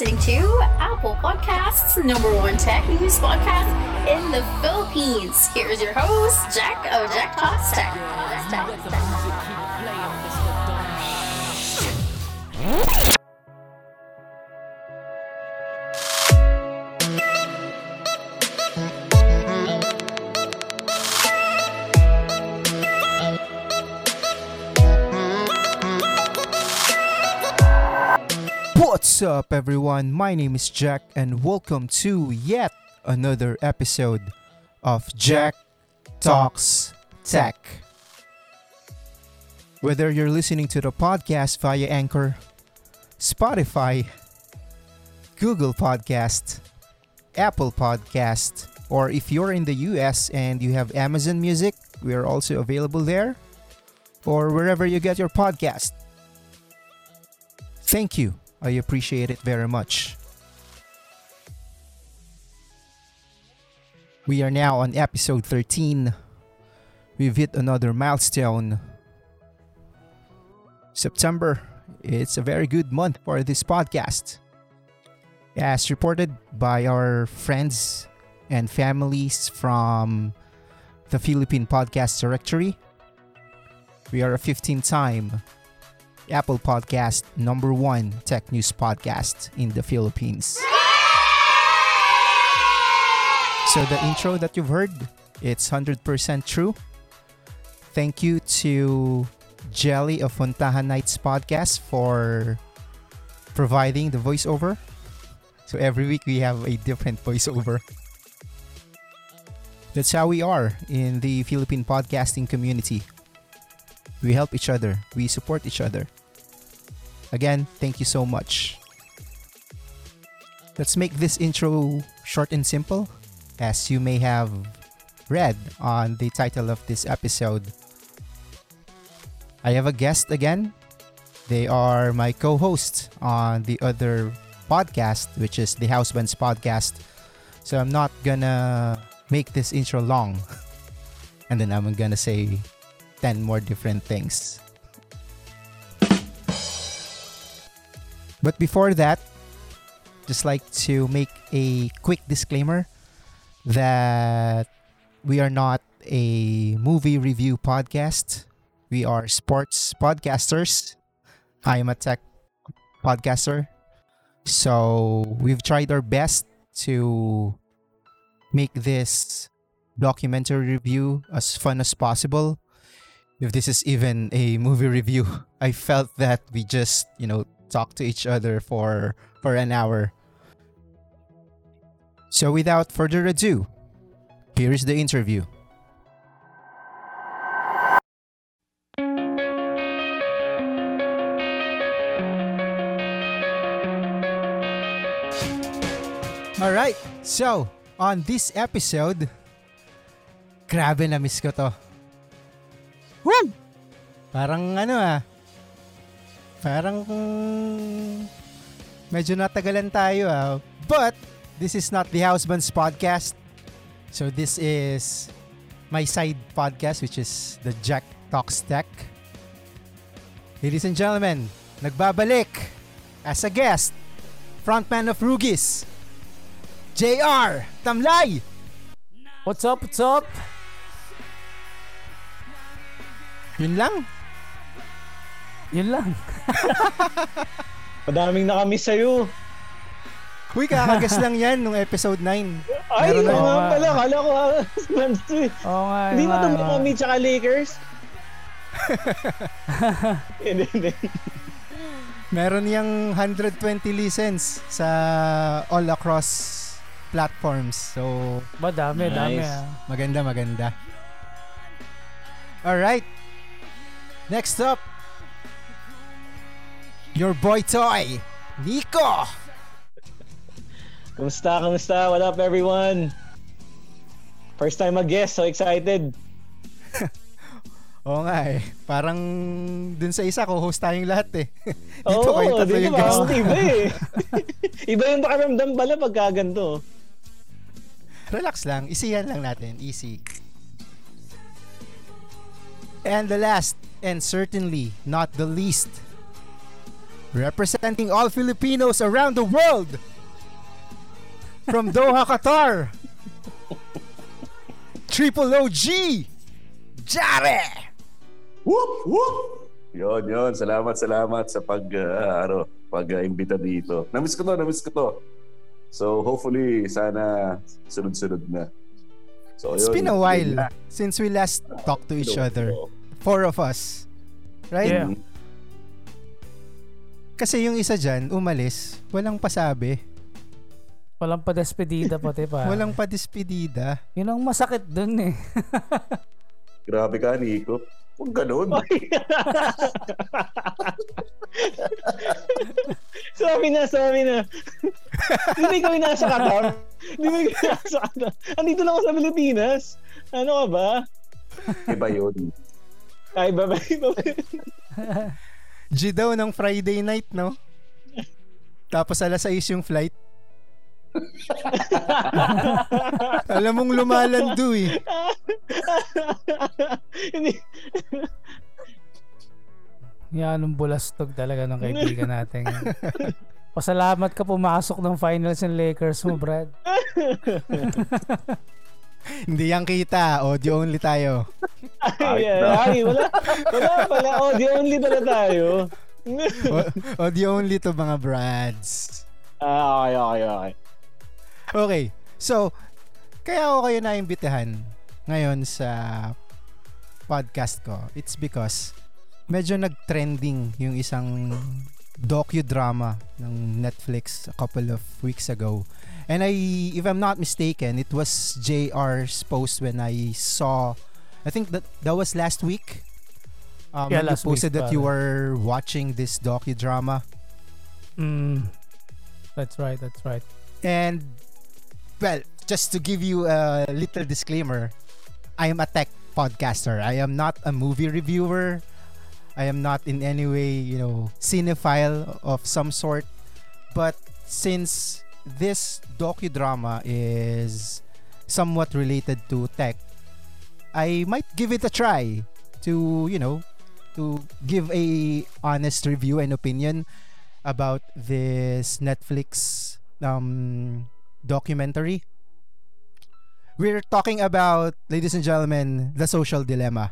listening to Apple Podcasts, number one tech news podcast in the Philippines. Here's your host, Jack of Jack Talks Tech. What's up, everyone? My name is Jack, and welcome to yet another episode of Jack Talks Tech. Whether you're listening to the podcast via Anchor, Spotify, Google Podcast, Apple Podcast, or if you're in the US and you have Amazon Music, we are also available there, or wherever you get your podcast. Thank you. I appreciate it very much. We are now on episode 13. We've hit another milestone. September, it's a very good month for this podcast. As reported by our friends and families from the Philippine Podcast Directory, we are a 15 time Apple Podcast number one tech news podcast in the Philippines. So the intro that you've heard, it's 100% true. Thank you to Jelly of Fontahan Nights podcast for providing the voiceover. So every week we have a different voiceover. That's how we are in the Philippine podcasting community. We help each other. We support each other. Again, thank you so much. Let's make this intro short and simple, as you may have read on the title of this episode. I have a guest again. They are my co host on the other podcast, which is the Housebands podcast. So I'm not gonna make this intro long. And then I'm gonna say 10 more different things. But before that, just like to make a quick disclaimer that we are not a movie review podcast. We are sports podcasters. I am a tech podcaster. So we've tried our best to make this documentary review as fun as possible. If this is even a movie review, I felt that we just, you know, talked to each other for for an hour. So without further ado, here is the interview. All right. So, on this episode, grabe na miss ko to. Woo! Parang ano ah, Parang medyo natagalan tayo ah. But this is not the Housebands podcast. So this is my side podcast which is the Jack Talks Tech. Ladies and gentlemen, nagbabalik as a guest, frontman of Rugis, JR Tamlay. What's up? What's up? Yun lang. Yun lang. Madaming nakamiss sa'yo. Uy, kakagas lang yan nung episode 9. Ay, Meron oo na- nga pala. Kala ko ah, Rams to eh. Oo nga. Hindi yun ba ito nga. Miami tsaka Lakers? Hindi, hindi. Meron yung 120 listens sa all across platforms. So, Ba, dami, dami Nice. ah. maganda, maganda. Alright. Next up, your boy toy, Nico. Kumusta, kumusta? What up, everyone? First time mag-guest. So excited. Oo nga eh. Parang dun sa isa, co-host tayong lahat eh. Dito Oo, kayo tatlo yung ba? guest. Ang Iba eh. iba yung pakiramdam pala pagka ganito. Relax lang. Easy yan lang natin. Easy. And the last, and certainly not the least, representing all Filipinos around the world from Doha, Qatar. Triple OG, Jare. Whoop, whoop! Yon, yon. Salamat, salamat sa pag, uh, ano, pag-imbita dito. Namiss ko to, namiss ko to. So, hopefully, sana sunod-sunod na. So, It's yun. been a Yun while na. since we last talked to each other. Four of us. Right? Yeah. Kasi yung isa dyan, umalis, walang pasabi. Walang pa despedida pati pa. Walang pa despedida. Yun ang masakit dun eh. Grabe ka, Nico. Huwag ganun. Sabi na, sabi na. Hindi kami nasa Qatar. Hindi nasa Qatar. Andito lang ako sa Pilipinas. Ano ka ba? Iba yun. Ay, bye-bye. bye-bye. G daw ng Friday night, no? Tapos alas 6 yung flight. Alam mong lumalando eh. Hindi. Yan ang bulastog talaga ng kaibigan natin. Pasalamat ka pumasok ng finals ng Lakers mo, Brad. Hindi yan kita. Audio only tayo. Ay, ay, wala, wala pala. Audio only pala tayo. O- audio only to mga brads. ah, okay, okay, okay. Okay. So, kaya ako kayo naimbitahan ngayon sa podcast ko. It's because medyo nag-trending yung isang docudrama ng Netflix a couple of weeks ago. And I, if I'm not mistaken, it was JR's post when I saw, I think that that was last week. Um, Yeah, last you posted week, that you were watching this docudrama. Mm. That's right, that's right. And well, just to give you a little disclaimer, I am a tech podcaster. I am not a movie reviewer. I am not in any way, you know, cinephile of some sort. But since this docudrama is somewhat related to tech, I might give it a try to, you know, to give a honest review and opinion about this Netflix um documentary. We're talking about, ladies and gentlemen, the social dilemma.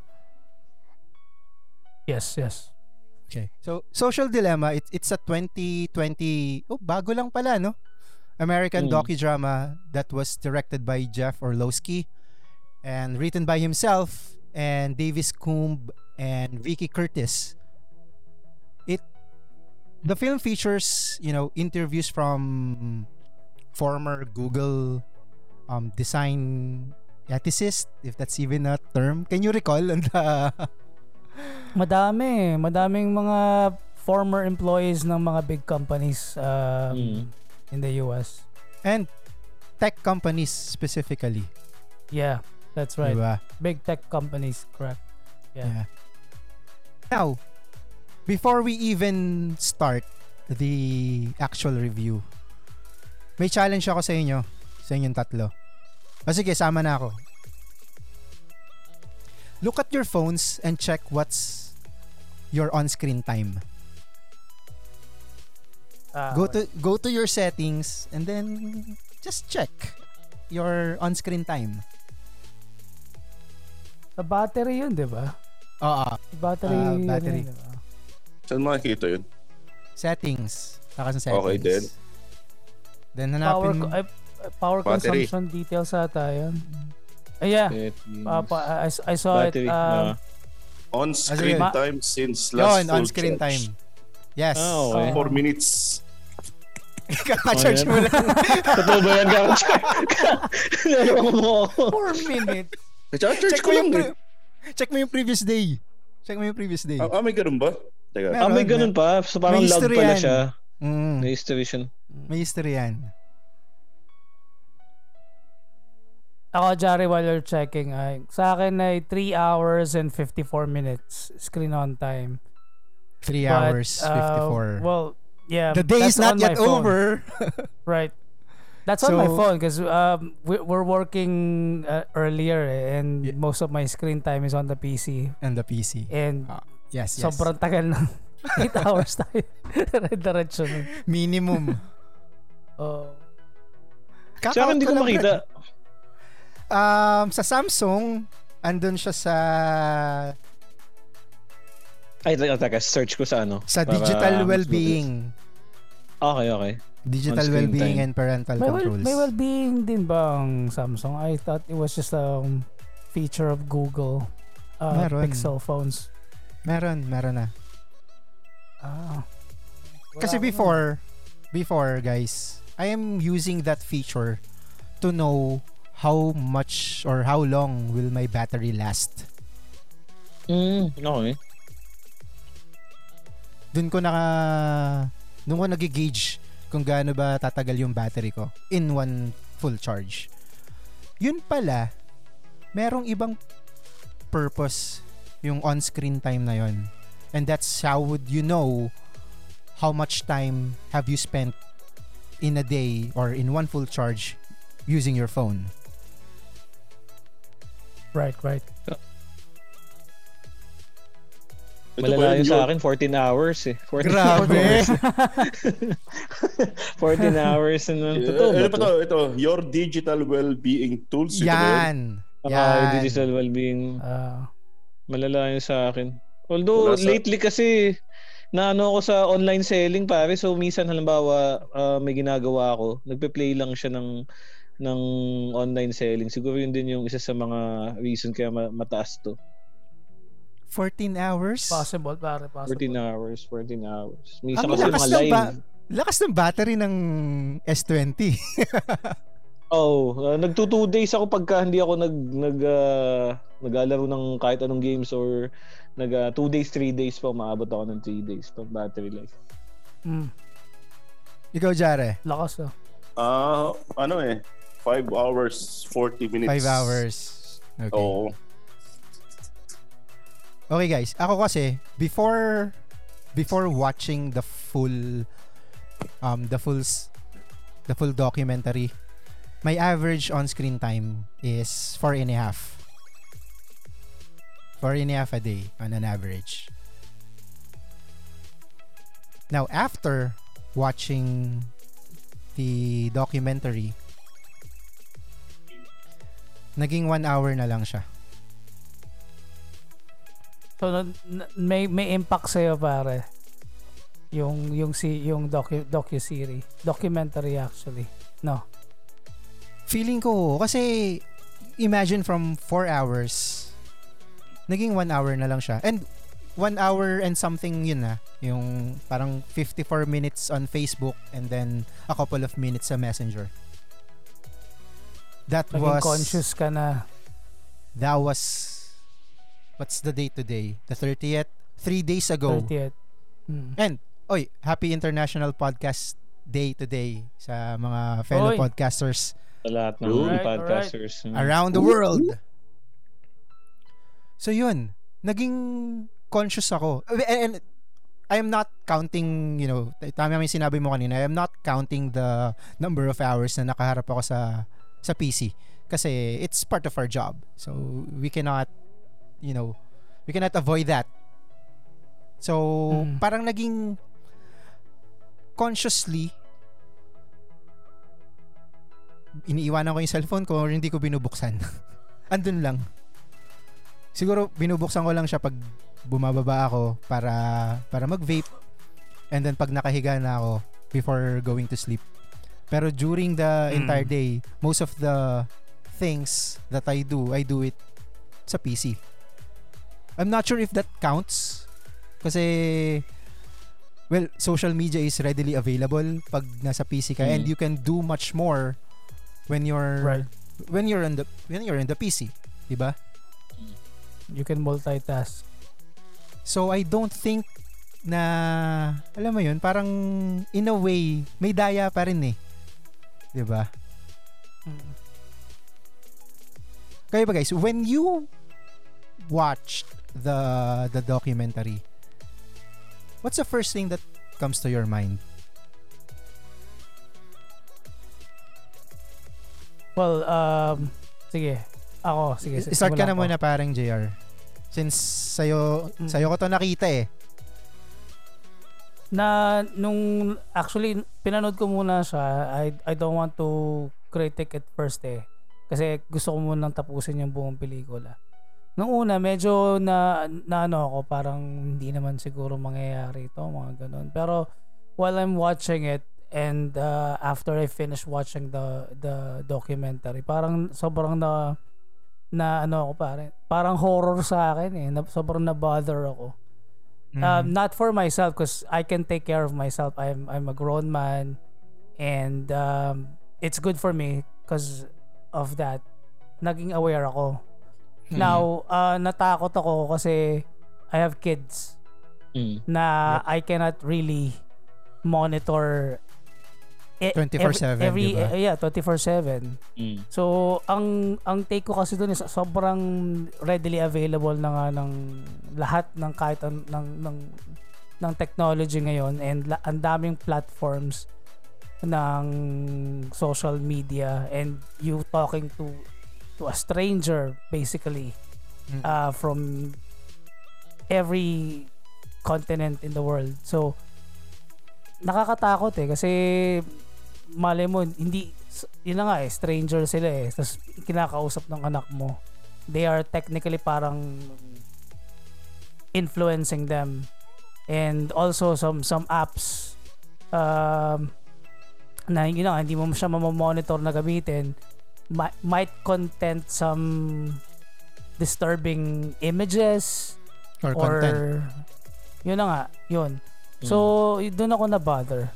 Yes, yes. Okay. So, Social Dilemma, it, it's a 2020, oh, bago lang pala, no? American Mm. docudrama that was directed by Jeff Orlowski and written by himself and Davis Coombe and Vicky Curtis. It the film features, you know, interviews from former Google um, design ethicist, if that's even a term. Can you recall on the Madami. Madaming mga former employees ng mga big companies um, Mm. in the US. and tech companies specifically, Yeah, that's right. diba? Big tech companies, correct. Yeah. Yeah. Now, before we even start the actual review, may challenge ako sa inyo, sa inyong tatlo. O sige, sama na ako. Look at your phones and check what's your on-screen time. Ah, Go to go to your settings and then just check your on-screen time. Sa battery yun, di ba? Oo. Battery. Ah, yun battery. yun, di ba? Saan makikita yun? Settings. Saka sa settings. Okay. Then Power, hanapin mo. ay, power Battery. consumption details ata yun. Yeah. Ah, pa- I, I saw Battery. it. Um, ah. On-screen Ma- time since last Yun, full on-screen charge. time. Yes. Ah, okay. Oh. 4 minutes. Kaka-charge mo lang. Totoo ba yan, mo ako. four minutes. Charge Check ko lang yung eh. pre- check mo yung previous day. Check mo yung previous day. Ah, ah, may ganun ba? Teka. Meron. Ah, may ganun pa. So parang log pala yan. siya. Mm, May history siya. may history yan. Ako, Jari, while you're checking, ay, sa akin ay 3 hours and 54 minutes screen on time. 3 But, hours, uh, 54. well, yeah. the day is that's not yet phone. over. Right. That's on my So- phone because um, we, we're working uh, earlier eh, and Yeah. most of my screen time is on the PC. And the PC. And Ah, yes, yes. sobrang tagal ng 8 hours tayo. Diretso nun. Minimum. Oh. Sa akin, hindi ko makita. Um, sa Samsung, andun siya sa Ay, teka, teka, search ko sa ano. sa Para digital well-being. Okay, okay. Digital well-being time. and parental May, well, controls. may well-being din ba ang Samsung? I thought it was just a um, feature of Google uh, Meron. Pixel phones. Meron, meron na. Ah. Kasi before, before guys, I am using that feature to know how much or how long will my battery last. Mm, okay. Doon ko naka doon ko nagigauge kung gaano ba tatagal yung battery ko in one full charge. Yun pala, merong ibang purpose yung on-screen time na yon. And that's how would you know how much time have you spent in a day or in one full charge using your phone. Right, right. Ito ba Malala yun, yun sa akin, 14 hours eh. 14 Grabe! 14 hours. Ano, totoo Eh, ba ano pa to? to? Ito, your digital well-being tools. Ito ba? Yan! Ah, Yan. digital well-being. Ah. Malala yun sa akin. Although, Wala sa- lately kasi, naano ako sa online selling pare. So, minsan halimbawa, ah, may ginagawa ako. Nagpe-play lang siya ng ng online selling. Siguro yun din yung isa sa mga reason kaya ma- mataas to. 14 hours? possible, pare, 14 possible. hours, 14 hours. Minsan kasi lakas mga ng live. ba- Lakas ng battery ng S20. Oh, uh, nagto 2 days ako pagka hindi ako nag nag ah, naglalaro ng kahit anong games or nag 2 days, 3 days pa umaabot ako ng 3 days pa battery life. Mm, Ikaw, Jare. lakas oh. Ah, ano eh. 5 hours, 40 minutes. 5 hours. Okay. Oo. Okay guys, ako kasi before before watching the full um the full the full documentary, my average on-screen time is four and a half. Four and a half a day on an average. Now after watching the documentary, naging one hour na lang siya. So na- na- may may impact sa pare. Yung yung si yung docu docu series, documentary actually. No. Feeling ko, kasi imagine from 4 hours, naging 1 hour na lang siya. And 1 hour and something yun na. Yung parang 54 minutes on Facebook and then a couple of minutes sa Messenger. That Naging was conscious ka na. that was what's the date today? The 30th? 3 days ago. 30th. Mm. And oy, happy International Podcast Day today sa mga fellow Oy. podcasters Sa lahat ng Alright, mga podcasters. Mm. around the world. So yun, naging conscious ako. And, and I am not counting, you know, tama yung sinabi mo kanina, I am not counting the number of hours na nakaharap ako sa sa PC kasi it's part of our job. So we cannot, you know, we cannot avoid that. So Mm. parang naging consciously iniiwanan ko yung cellphone ko or hindi ko binubuksan. Andun lang. Siguro binubuksan ko lang siya pag bumababa ako para para mag-vape and then pag nakahiga na ako before going to sleep. Pero during the Mm. entire day, most of the things that I do, I do it sa PC. I'm not sure if that counts kasi well, social media is readily available pag nasa PC ka and Mm. you can do much more when you're Right. when you're in the when you're in the PC, 'di ba? You can multitask. So I don't think na alam mo 'yun, parang in a way may daya pa rin eh. 'Di ba? Mm. Kaya ba guys, when you watched the the documentary, what's the first thing that comes to your mind? Well, um sige. Ako, sige. Start ka na muna parang JR. Since sayo Mm. sayo ko to nakita eh. Na nung actually pinanood ko muna siya. I I don't want to critic it first eh. Kasi gusto ko muna tapusin yung buong pelikula. Nung una medyo na, na ano ako parang hindi naman siguro mangyayari ito mga ganun. Pero while I'm watching it and uh, after I finish watching the the documentary parang sobrang na na ano ako pare. Parang horror sa akin eh. Na, sobrang na bother ako Mm. um, not for myself because I can take care of myself. I'm I'm a grown man, and um, it's good for me because of that. Naging aware ako. Mm. Now, uh, natakot ako kasi I have kids Mm. na I cannot really monitor 24/7, every, diba? yeah 24/7 Mm. So, ang ang take ko kasi doon is sobrang readily available na nga ng lahat ng kahit an, ng ng ng technology ngayon and la, ang daming platforms ng social media and you talking to to a stranger basically Mm. uh, from every continent in the world. So nakakatakot eh kasi malay mo hindi yun na nga eh stranger sila eh. Tapos kinakausap ng anak mo. They are technically parang influencing them. And also some some apps um, na yun na hindi mo siya mamamonitor na gamitin. Mi- might content some disturbing images or, or content. yun na nga yun. So y- doon ako na bother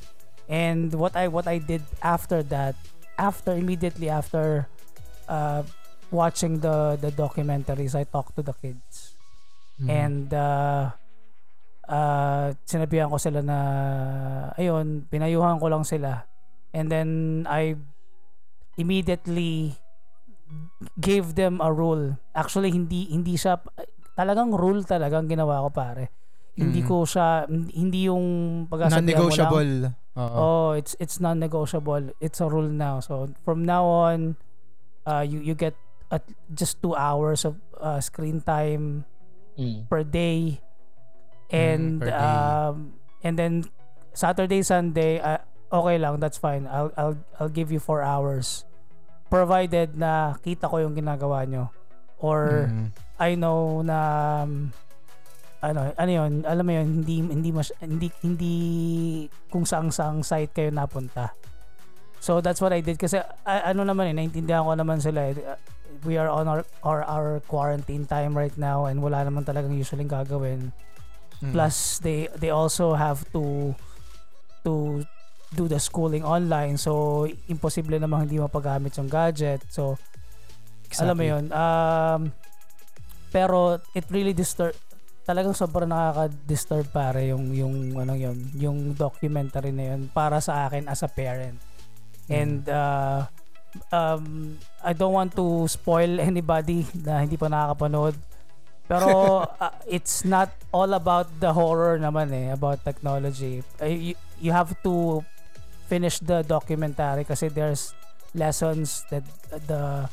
and what I what I did after that after immediately after uh, watching the the documentaries I talked to the kids. Mhm. and uh, uh, sinabihan ko sila na ayun pinayuhan ko lang sila. And then I immediately gave them a rule. Actually hindi hindi siya talagang rule talagang ginawa ko pare. Hindi Mhm. ko siya hindi yung pagkasabihan mo lang Oo. Oh, it's it's non-negotiable. It's a rule now. So from now on, uh, you you get at just two hours of uh, screen time Mm. per day, and Mm, per day. um and then Saturday Sunday, uh, okay lang. That's fine. I'll I'll I'll give you four hours, provided na kita ko yung ginagawa nyo, or Mhm. I know na um, ano ano yun alam mo yun hindi hindi mas, hindi hindi kung saang saang site kayo napunta so that's what I did kasi a- ano naman eh naintindihan ko naman sila eh. Uh, we are on our, our our quarantine time right now and wala naman talagang usually gagawin Mhm. plus they they also have to to do the schooling online so imposible namang hindi mapagamit yung gadget so alam mo Exactly. yun um pero it really disturb talagang sobrang nakaka-disturb pare yung yung ano yun yung documentary na yun para sa akin as a parent. And uh, um, I don't want to spoil anybody na hindi pa nakakapanood. Pero uh, it's not all about the horror naman eh about technology. Uh, you, you have to finish the documentary kasi there's lessons that the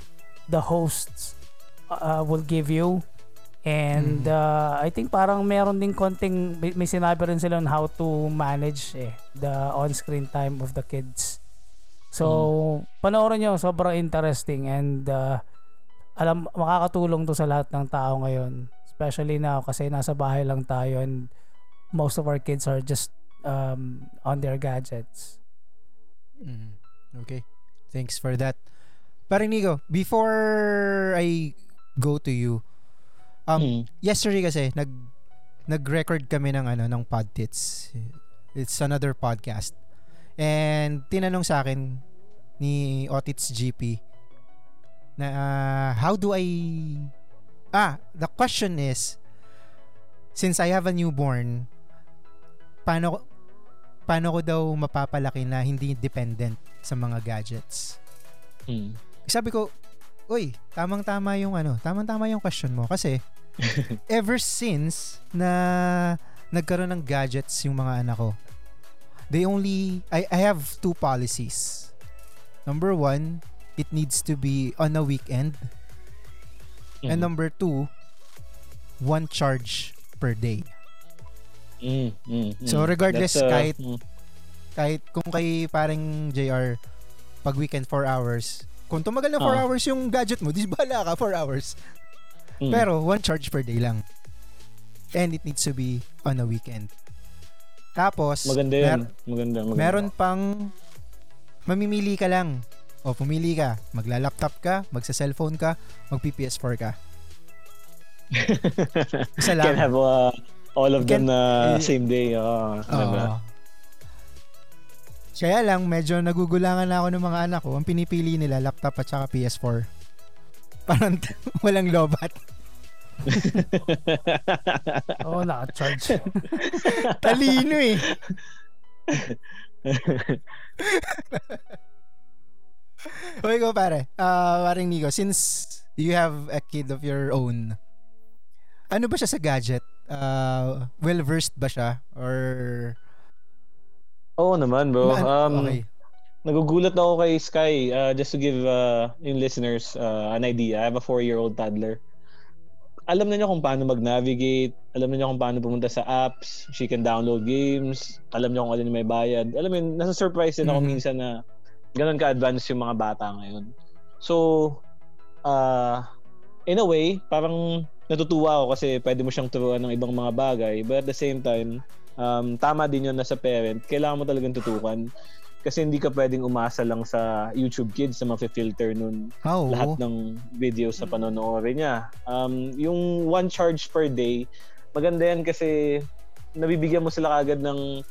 the hosts uh, will give you and Mhm. uh, I think parang meron din konting may, may sinabi rin sila on how to manage eh, the on-screen time of the kids so panoorin nyo sobrang interesting and uh, alam makakatulong to sa lahat ng tao ngayon especially now kasi nasa bahay lang tayo and most of our kids are just um, on their gadgets Mhm. Okay. Thanks for that. Parang Nico, before I go to you, um, Mm. yesterday kasi nag nag-record kami ng ano ng Podtits. It's another podcast. And tinanong sa akin ni Otits GP na ah, how do I Ah, the question is since I have a newborn, paano paano ko daw mapapalaki na hindi dependent sa mga gadgets? Mm. Sabi ko, uy, tamang-tama yung ano, tamang-tama yung question mo kasi ever since na nagkaroon ng gadgets yung mga anak ko, they only, I, I have two policies. Number one, it needs to be on a weekend. And Mm. number two, one charge per day. Mm, mm, mm. So, regardless, That's, uh, kahit- mm, Kahit kung kay parang JR, pag weekend 4 hours, kung tumagal na 4 Ah. hours yung gadget mo, di bala ka 4 hours. Mm. Pero, one charge per day lang. And it needs to be on a weekend. Tapos, maganda 'yan. mer- maganda, maganda. meron pang mamimili ka lang. O pumili ka, magla-laptop ka, magsa-cellphone ka, mag-PS4 ka. Isa lang. Can have uh, all of Can- them na eh, same day. Uh, Oo. Kaya lang, medyo nagugulangan na ako ng mga anak ko. Ang pinipili nila, laptop at saka PS4. Parang walang lobat. Oo, naka-charge. Talino eh. Okay ko pare. Ah, paring Nico, since you have a kid of your own, ano ba siya sa gadget? Ah, well-versed ba siya? Or... Oo naman, bro. Um, okay. Nagugulat ako kay Sky uh, just to give uh, yung listeners uh, an idea. I have a four-year-old toddler. Alam na niya kung paano mag-navigate. Alam na niya kung paano pumunta sa apps. She can download games. Alam niya kung alin may bayad. Alam mo yun, nasa-surprise din ako Mhm. minsan na ganun ka-advance yung mga bata ngayon. So, uh, in a way, parang natutuwa ako kasi pwede mo siyang turuan ng ibang mga bagay. But at the same time, um, tama din yun na sa parent, kailangan mo talagang tutukan. Kasi hindi ka pwedeng umasa lang sa YouTube Kids na mafe-filter nun oo. lahat ng videos sa panonoodin niya. Um, yung one charge per day, maganda yan kasi nabibigyan mo sila kagad ng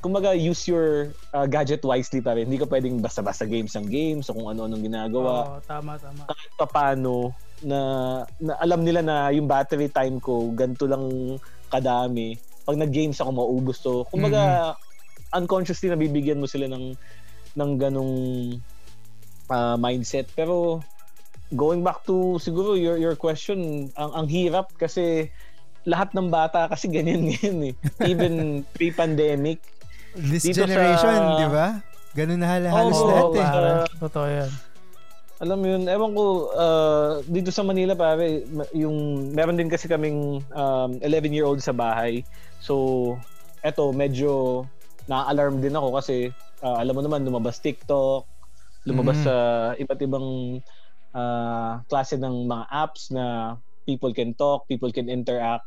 kumbaga use your uh, gadget wisely pa rin. Hindi ka pwedeng basta-basta games ng games o kung ano-anong ginagawa Oo, tama, tama. kahit papaano na, na alam nila na yung battery time ko ganito lang kadami. Pag nag-games ako maubos to. Kumbaga unconsciously nabibigyan mo sila ng ng ganong ah, mindset. Pero going back to siguro your your question, ang ang hirap kasi lahat ng bata kasi ganyan ngayon eh. Even pre-pandemic, This dito generation, sa- di ba? Ganun na hala- halos Oo, lahat eh. sa- Pare, totoo yan. alam mo yun, ewan ko, uh, dito sa Manila pare, yung, meron din kasi kaming um, 11-year-old sa bahay. So, eto, medyo na-alarm din ako kasi uh, alam mo naman, lumabas TikTok, lumabas Mhm. sa iba't ibang uh, klase ng mga apps na people can talk, people can interact.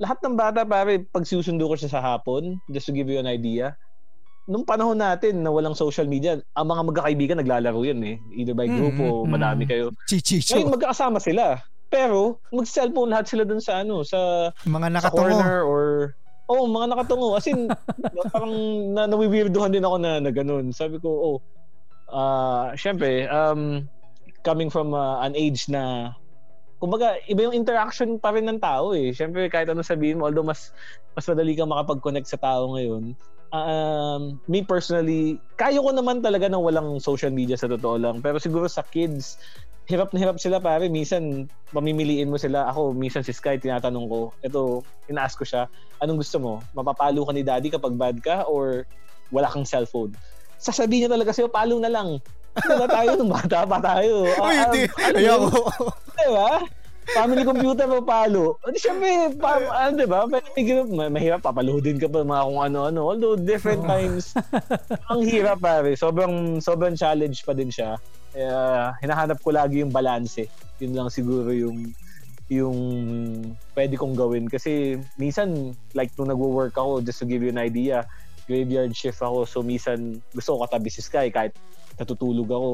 Lahat ng bata pare, pag sinusundo ko siya sa hapon, just to give you an idea, nung panahon natin na walang social media, ang mga magkakaibigan naglalaro yan eh. Either by group o Mm, madami mm. kayo. Chichicho. Ngayon magkakasama sila. Pero mag-cellphone lahat sila dun sa ano, sa, Mga sa nakatungo. corner or Oh, mga nakatungo. As in, parang na, nawiwirduhan din ako na, na ganun. Sabi ko, oh, ah syempre, um, coming from uh, an age na kumbaga, iba yung interaction pa rin ng tao eh. Syempre, kahit ano sabihin mo, although mas mas madali kang makapag-connect sa tao ngayon, um, me personally, kaya ko naman talaga ng walang social media sa totoo lang. Pero siguro sa kids, hirap na hirap sila pare. Minsan, mamimiliin mo sila. Ako, minsan si Sky, tinatanong ko, ito, ina-ask ko siya, anong gusto mo? Mapapalo ka ni daddy kapag bad ka or wala kang cellphone? Sasabihin niya talaga sa'yo, palo na lang. Diba tayo nung bata pa tayo? Uy, Ah, hindi. ano yun? Ayoko. Diba? Family computer mo palo. Di syempre, pa, ano, diba? Pero mahirap, papaluhudin ka pa mga kung ano-ano. Although different times, ang hirap pare. Sobrang, sobrang challenge pa din siya. Kaya hinahanap ko lagi yung balance. Yun lang siguro yung yung pwede kong gawin. Kasi minsan, like nung nagwo-work ako, just to give you an idea, graveyard shift ako. So minsan, gusto ko katabi si Sky kahit natutulog ako.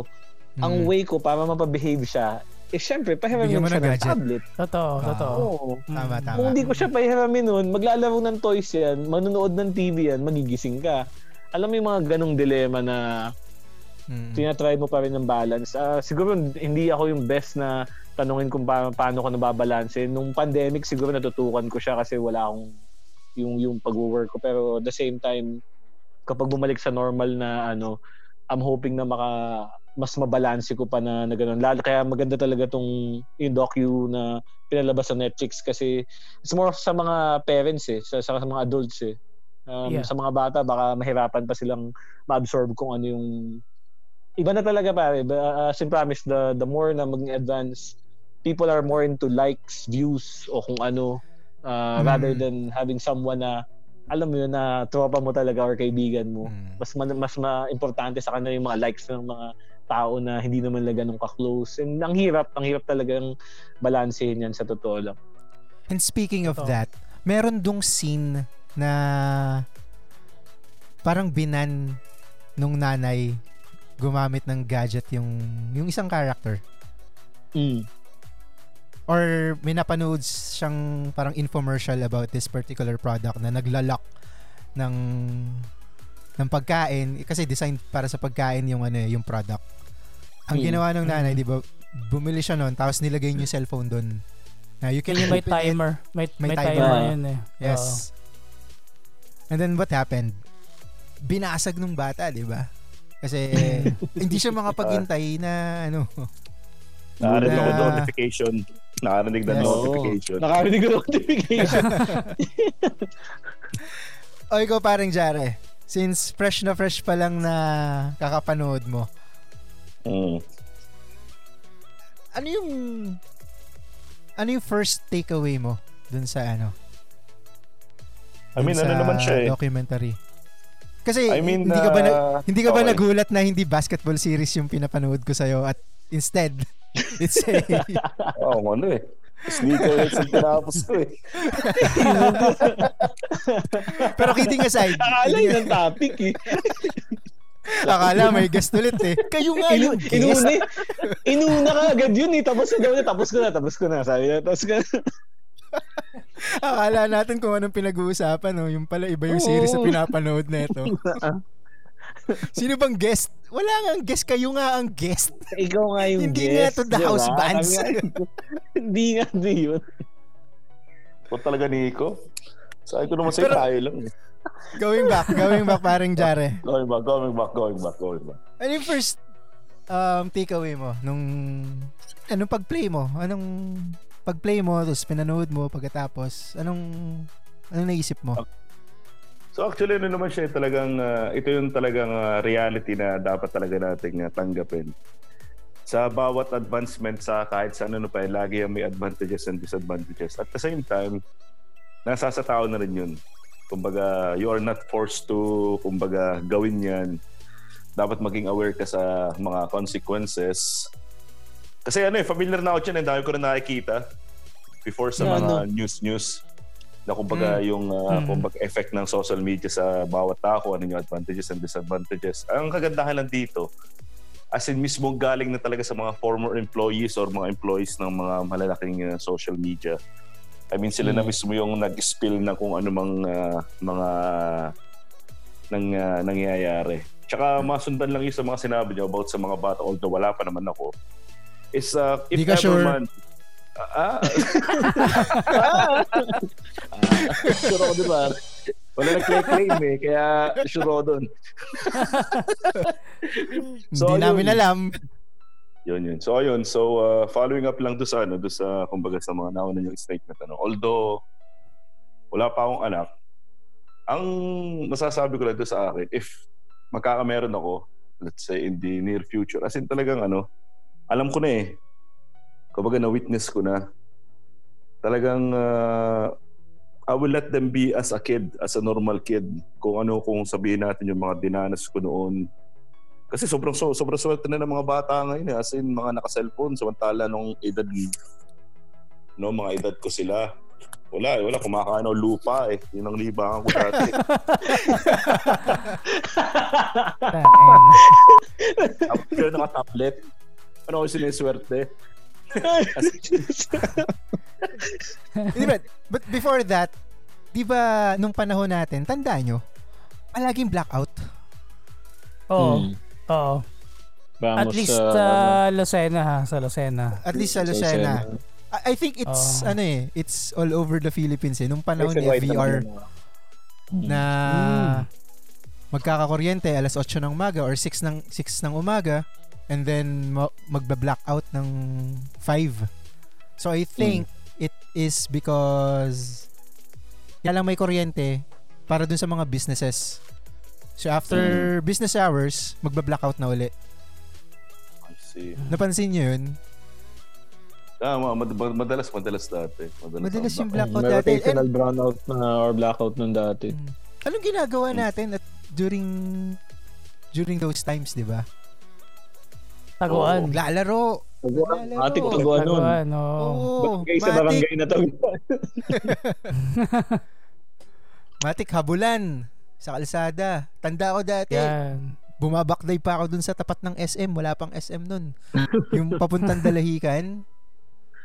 Ang Mm. way ko para mapabehave siya, eh syempre, pahiramin siya ng gadget. tablet. Totoo, Ah. totoo. Oo. Tama, tama. Kung hindi ko siya pahiramin nun, maglalaro ng toys yan, manonood ng TV yan, magigising ka. Alam mo yung mga ganong dilema na Mm. tinatry mo pa rin ng balance. Ah, siguro hindi ako yung best na tanungin kung pa- paano ko nababalanse. Nung pandemic, siguro natutukan ko siya kasi wala akong yung, yung pag-work ko. Pero at the same time, kapag bumalik sa normal na ano, I'm hoping na maka mas mabalanse ko pa na, na ganun. Lalo, kaya maganda talaga tong yung docu na pinalabas sa Netflix kasi it's more sa mga parents eh, sa, sa, sa mga adults eh. Um, Yeah. Sa mga bata, baka mahirapan pa silang ma-absorb kung ano yung iba na talaga pare. Ba- As in promise, the, the more na maging advance, people are more into likes, views, o kung ano, uh, Mm. rather than having someone na alam mo yun na tropa mo talaga or kaibigan mo. Mm. Mas ma- mas ma-importante sa kanila yung mga likes ng mga tao na hindi naman lang ganun ka-close. And ang hirap, ang hirap talagang balansehin yan sa totoo lang. And speaking of Totoo. that, meron dong scene na parang binan nung nanay gumamit ng gadget yung yung isang character Mm. or may napanood siyang parang infomercial about this particular product na naglalak ng ng pagkain kasi designed para sa pagkain yung ano eh, yung product. Ang Mm. ginawa ng nanay, Mm. 'di ba? Bumili siya noon tapos nilagay niyo yung cellphone doon. Na you can may it. timer. May, May may, timer. timer, yun eh. Yes. And then what happened? Binasag nung bata, 'di ba? Kasi hindi siya makapaghintay na ano. Nakarinig ako Na- notification. Nakarinig na Yes. notification. Nakarinig ko notification. O ikaw parang Jare, since fresh na fresh pa lang na kakapanood mo, Mm. ano yung ano yung first takeaway mo dun sa ano? I mean, ano naman siya eh. Documentary. Kasi I mean, hindi ka ba na, uh, hindi ka ba okay. nagulat na hindi basketball series yung pinapanood ko sa'yo at instead it's a Oo, oh, ano eh. Sneakerheads ang tinapos ko eh. pero kidding aside Akala yun ang topic eh. akala may guest ulit eh kayo nga Inu, yung guest inuna, eh. inuna ka agad yun eh. Tapos na tapos ko na, tapos ko na. Sabi niya, tapos ko na. Akala natin kung anong pinag-uusapan no? yung pala iba yung Oo. series na pinapanood na ito sino bang guest wala nga ang guest kayo nga ang guest Ikaw nga yung Hindi guest. nga to the di ba? house bands. Nga, Hindi nga di yun. Ito talaga Nico. Sabi ko naman sa'yo, Pero- tayo lang eh. going back going back parang Jare Going back, going back, going back, going back. ano yung first um, takeaway mo nung anong pag-play mo anong pag-play mo tapos pinanood mo pagkatapos anong anong naisip mo So actually, ano naman siya, talagang, ah, ito yung talagang ah, reality na dapat talaga nating ah, tanggapin. Sa bawat advancement sa kahit sa ano pa, eh, lagi yung may advantages and disadvantages. At the same time, nasa sa tao na rin yun. Kumbaga, you are not forced to, kumbaga, gawin yan. Dapat maging aware ka sa mga consequences. Kasi ano eh, familiar na ako dyan, eh, dahil ko na nakikita before sa Na mga ano? news-news na kumbaga yung uh, Mm. kumbaga effect ng social media sa bawat tao, ano yung advantages and disadvantages. Ang kagandahan lang dito, as in mismo galing na talaga sa mga former employees or mga employees ng mga malalaking uh, social media. I mean, sila na Mm. mismo yung nag-spill na kung ano mang uh, mga nang, uh, nangyayari. Tsaka masundan lang yung sa mga sinabi niyo about sa mga bata, although wala pa naman ako, is uh, if Di ka ever sure? man, Ah, ah. ah, sure ako? Wala nag-claim eh, kaya sure ako dun. So, hindi namin yun. alam Yun yun. So ayun, so uh, following up lang doon sa ano, doon sa kumbaga sa mga nauna yung statement ano. Although wala pa akong anak, ang masasabi ko lang doon sa akin, if magkakameron ako, let's say in the near future, as in talagang ano, alam ko na eh. Kumbaga na-witness ko na. Talagang uh, I will let them be as a kid, as a normal kid. Kung ano, kung sabihin natin yung mga dinanas ko noon, kasi sobrang so, sobrang swerte na ng mga bata ngayon eh. As in, mga naka-cellphone. Samantala nung edad, no, mga edad ko sila. Wala eh, wala. Kumakain ako lupa eh. Yun ang libangan ko dati. Tapos yun, naka-tablet. Ano ko siniswerte? Di ba? But before that, di ba nung panahon natin, tandaan nyo, palaging blackout. Oo. Hmm. Oo. At Vamos least sa- sa Lucena ha, sa Lucena. At least sa Lucena. Lucena. I, I think it's, Oh. ano eh, it's all over the Philippines eh. Nung panahon ni and white VR naman yun, ah. na Mm. magkakakuryente alas 8 ng umaga or 6 ng 6 ng umaga and then ma- magba-blackout ng 5. So I think it is because kaya lang may kuryente para dun sa mga businesses. So after business hours, magba-blackout na uli. I see. Napansin niyo yun? Tama, mad- mad- madalas, madalas dati. Madalas, Madalas yung black- blackout May dati. rotational brownout na or blackout nun dati. Mm. Anong ginagawa natin at during during those times, di ba? Taguan. Lalaro. Taguan. Lalaro. Atik taguan nun. Taguan, oo. Oo. Barangay sa matik, barangay na taguan. matik habulan sa kalsada. Tanda ko dati. Yan. Bumabakday pa ako dun sa tapat ng SM. Wala pang SM nun. yung papuntang Dalahican.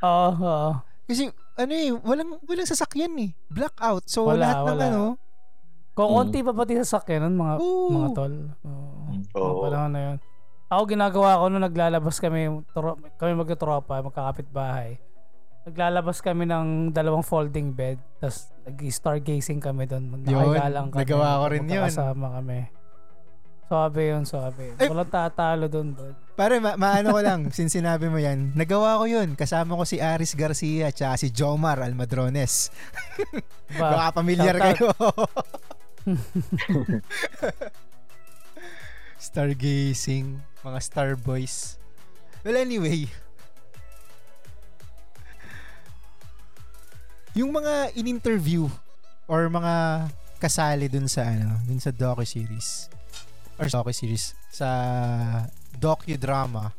Oo, oo. Kasi ano eh, walang walang sasakyan eh. Blackout. So Wala, lahat ng wala. ano, Kukunti pa pati sa sakyan nun, mga, Oo. mga tol. Oo. Mga panahon na yun. Ako ginagawa ko nung naglalabas kami, tro, kami magkatropa, magkakapit bahay. Naglalabas kami ng dalawang folding bed, tapos nag-stargazing kami doon. Nakagalang kami. nagawa ko rin yun. Kasama kami. Suabe yun, suabe. Eh, Walang tatalo doon, bro. Pare, ma- maano ko lang, since sinabi mo yan, nagawa ko yun. Kasama ko si Aris Garcia at si Jomar Almadrones. Diba? Baka pamilyar kayo. Stargazing, mga star boys. Well, anyway. Yung mga in-interview or mga kasali dun sa ano, dun sa docu-series or docu-series sa docudrama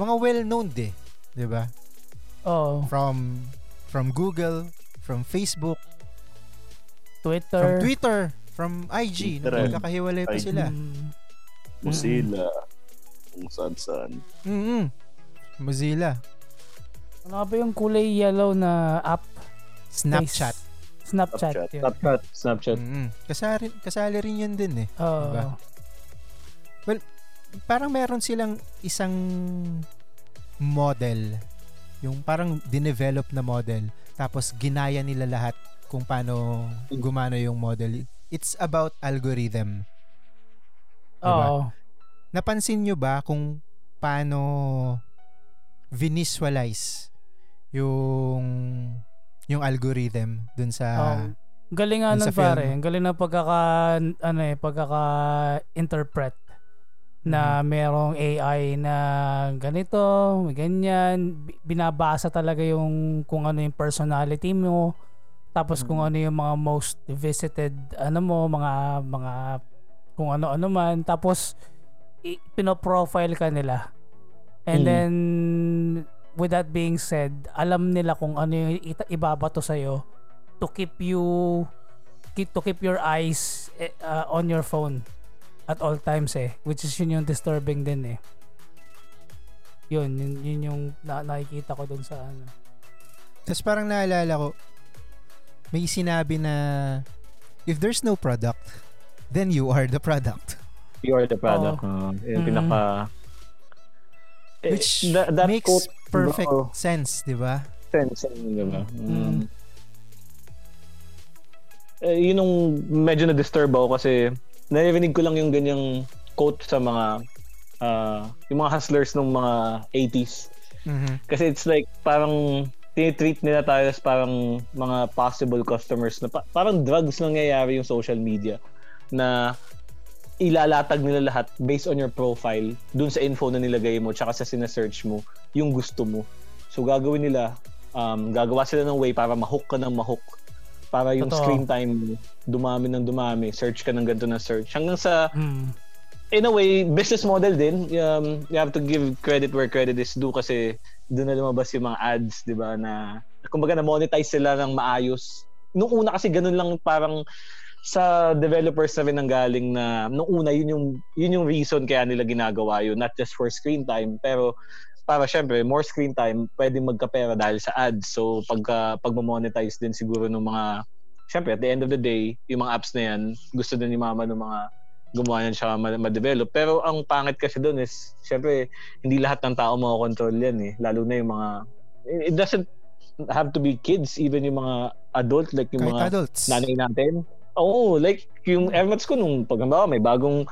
mga well-known de, 'di ba? Oo. From from Google, from Facebook, Twitter. from Twitter, from IG, Twitter, nung magkakahiwalay pa sila. Mm. Mozilla. Kung saan saan. Mm Mozilla, Ano ba yung kulay yellow na app? Snapchat. Face- Snapchat. Snapchat. yun. Snapchat. Snapchat. Mm kasali, kasali rin yun din eh. Oo. Diba? Parang meron silang isang model. Yung parang dinevelop na model. Tapos ginaya nila lahat kung paano gumana yung model. It's about algorithm. Diba? Oo. Napansin nyo ba kung paano visualize yung yung algorithm dun sa Oo. Galing nga nun sa film. pare. Ang galing na pagkaka ano eh, pagkaka interpret na merong AI na ganito, ganyan, Bi- binabasa talaga yung kung ano yung personality mo. Tapos kung ano yung mga most visited ano mo, mga mga kung ano-ano man. Tapos i- pinoprofile ka nila. And Mm. then with that being said, alam nila kung ano yung ita- ibabato sa to keep you keep to keep your eyes eh, uh, on your phone at all times eh which is yun yung disturbing din eh yun yun, yun yung na, nakikita ko dun sa ano Tapos parang naalala ko, may sinabi na if there's no product, then you are the product. You are the product. Uh, yung Mm. pinaka... Eh, Which that, that makes quote, perfect bro, sense, di ba? sense. Di ba? Mm. Mm. Eh, yun yung medyo na-disturb ako kasi naririnig ko lang yung ganyang quote sa mga ah, yung mga hustlers ng mga 80s. Mhm. Kasi it's like parang tinitreat nila tayo as parang mga possible customers na pa- parang drugs nangyayari yung social media na ilalatag nila lahat based on your profile dun sa info na nilagay mo tsaka sa sinesearch mo yung gusto mo. So gagawin nila um, gagawa sila ng way para mahook ka ng mahook para yung Totoo. screen time mo dumami ng dumami search ka ng ganito na search hanggang sa mm. in a way, business model din. Um, you have to give credit where credit is due kasi doon na lumabas yung mga ads, di ba, na kumbaga na-monetize sila ng maayos. Nung una kasi ganun lang parang sa developers na rin ang galing na nung una yun yung yun yung reason kaya nila ginagawa yun not just for screen time pero para syempre more screen time pwedeng magkapera dahil sa ads so pagka pagmo-monetize din siguro ng mga syempre at the end of the day yung mga apps na yan gusto din ni mama ng mga gumawa yan siya ma- ma-develop. Pero ang pangit kasi doon is, syempre, hindi lahat ng tao makakontrol yan eh. Lalo na yung mga, it doesn't have to be kids, even yung mga adult, like yung Kahit mga adults. nanay natin. Oo, like yung airmats ko nung pag halimbawa, may bagong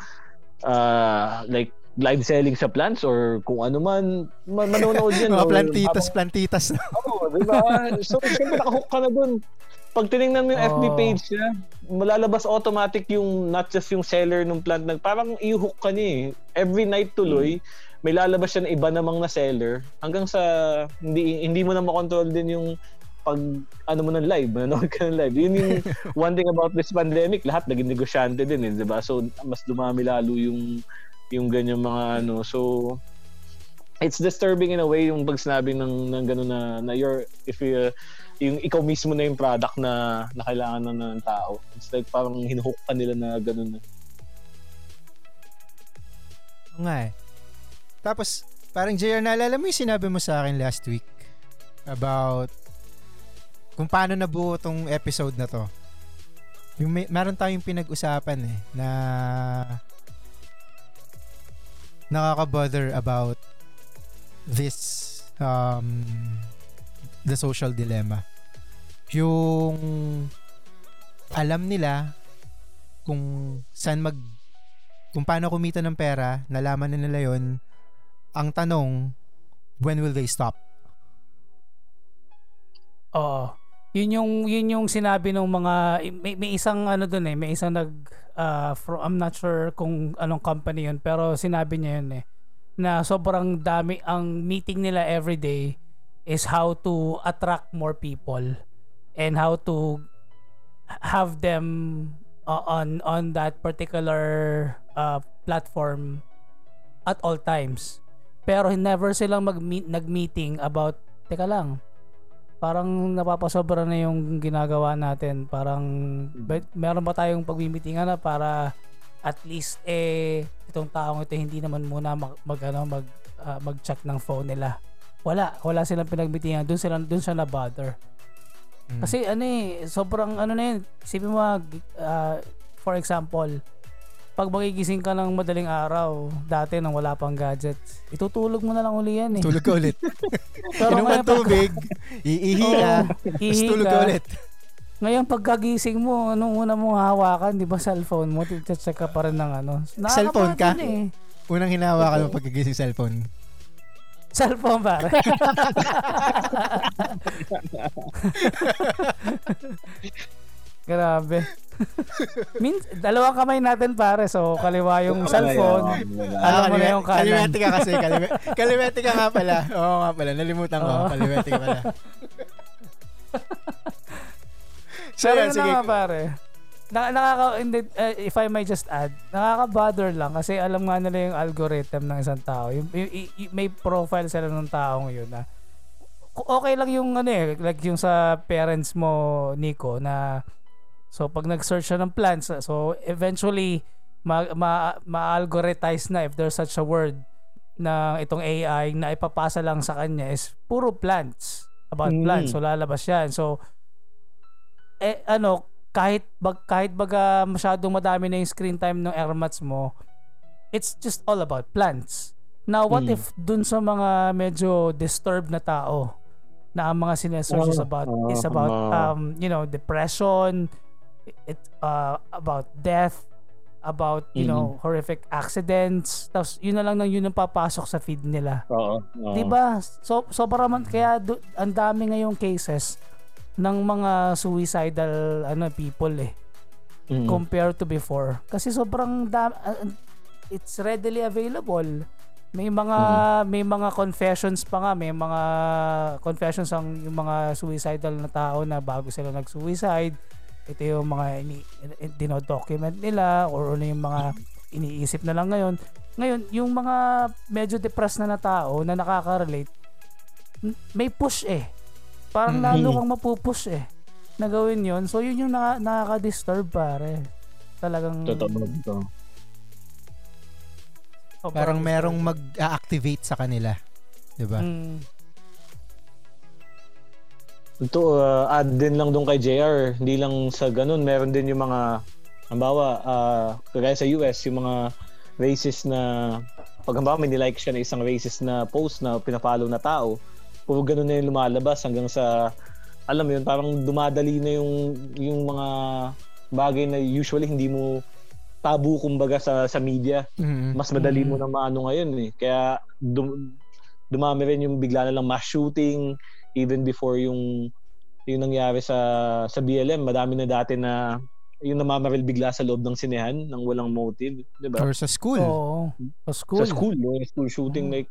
uh, like live selling sa plants or kung ano man, man manonood yan. Mga or plantitas, habang- plantitas. Oo, di ba? So, syempre nakahook ka na dun. pag tiningnan mo yung FB Oh. page niya, malalabas automatic yung not just yung seller ng plant nag parang i-hook ka niya eh. Every night tuloy, may lalabas siya na iba namang na seller hanggang sa hindi hindi mo na makontrol din yung pag ano mo ng live, manonood ka ng live. Yun yung one thing about this pandemic, lahat naging negosyante din eh, 'di ba? So mas dumami lalo yung yung ganyan mga ano. So it's disturbing in a way yung pag sinabi ng ng gano'n na na you're if you yung ikaw mismo na yung product na, na kailangan na ng tao. It's like parang hinuhook ka nila na gano'n na. Oo nga eh. Tapos, parang JR, naalala mo yung sinabi mo sa akin last week about kung paano nabuo tong episode na to. Yung may, meron tayong pinag-usapan eh na nakaka-bother about this um, the social dilemma. Yung alam nila kung saan mag kung paano kumita ng pera, nalaman na nila yon. Ang tanong, when will they stop? Oo. Yun yung yun yung sinabi ng mga may, may isang ano doon eh, may isang nag uh, from, I'm not sure kung anong company yun pero sinabi niya yun eh na sobrang dami ang meeting nila every day is how to attract more people and how to have them uh, on on that particular uh, platform at all times. Pero never silang mag nag-meeting about teka lang. Parang napapasobra na yung ginagawa natin. Parang ba- meron ba tayong pagmi-meetingan na para at least eh itong taong ito hindi naman muna mag, mag ano mag ah, mag-check ng phone nila. Wala, wala silang pinagmitingan. Doon sila doon siya na bother. Mm. Kasi ano eh, sobrang ano na yun. Isipin mo, ah, for example, pag magigising ka ng madaling araw, dati nang wala pang gadgets, itutulog mo na lang uli yan eh. tulog ka ulit. Pero Inom ng tubig, iihi ka, tapos tulog ka ulit. Ngayon pagkagising mo, anong una mong hawakan, di ba cellphone mo, check ka pa rin ng ano. Cellphone ka? Eh. Unang hinahawakan mo pagkagising cellphone. Cellphone pare. Grabe. Min dalawang kamay natin pare, so kaliwa yung cellphone. Alam mo na yung kanan. Kaliwete ka kasi. Kaliwete, kaliwete ka nga pala. Oo nga pala. Nalimutan ko. Oo. Kaliwete ka pala. so, Pero yun sige. na nga pare. Na, nakaka, hindi, eh, if I may just add, nakaka-bother lang kasi alam nga nila yung algorithm ng isang tao. Yung, yung- y- y- may profile sila ng taong yun na ku- okay lang yung ano eh, like yung sa parents mo, Nico, na so pag nag-search siya ng plants, so eventually ma, ma, ma-algorithize na if there's such a word na itong AI na ipapasa lang sa kanya is puro plants about Mm. plants so lalabas yan so eh ano kahit bag, kahit baga masyadong madami na yung screen time ng airmats mo it's just all about plants now what Mm. if dun sa mga medyo disturbed na tao na ang mga sinesearch is Oh, about is about um you know depression it uh about death about you know Mm-hmm. horrific accidents tapos yun na lang nang yun ang papasok sa feed nila Oo. oo. 'Di ba? So sobrang man kaya du- ang dami ngayong cases ng mga suicidal ano people eh Mm. compared to before. Kasi sobrang dam uh, it's readily available. May mga may mga confessions pa nga, may mga confessions ang yung mga suicidal na tao na bago sila nag-suicide. Ito yung mga ini, dino-document nila or ano yung mga iniisip na lang ngayon. Ngayon, yung mga medyo depressed na na tao na nakaka-relate, may push eh. Parang Mhm. lalo kang mapupush eh na gawin yun. So, yun yung naka, nakaka-disturb pare. Talagang... Totoo. Totoo. sobrang Parang merong mag-activate sa kanila. 'Di ba? Mm. Ito, uh, add din lang doon kay JR. Hindi lang sa ganun, meron din yung mga, halimbawa, uh, kagaya sa US, yung mga racist na, pag halimbawa may nilike siya na isang racist na post na pinapollow na tao, puro ganun na yung lumalabas hanggang sa, alam mo yun, parang dumadali na yung, yung mga bagay na usually hindi mo tabu kumbaga sa sa media Mhm. mas madali Mm. mo na maano ngayon eh. Kaya dum, dumami rin yung bigla na lang mass shooting even before yung yung nangyari sa sa BLM, madami na dati na yung namamaril bigla sa loob ng sinehan ng walang motive, 'di ba? Or sa school. Oo. Sa school. Sa school, no? school shooting Mm. like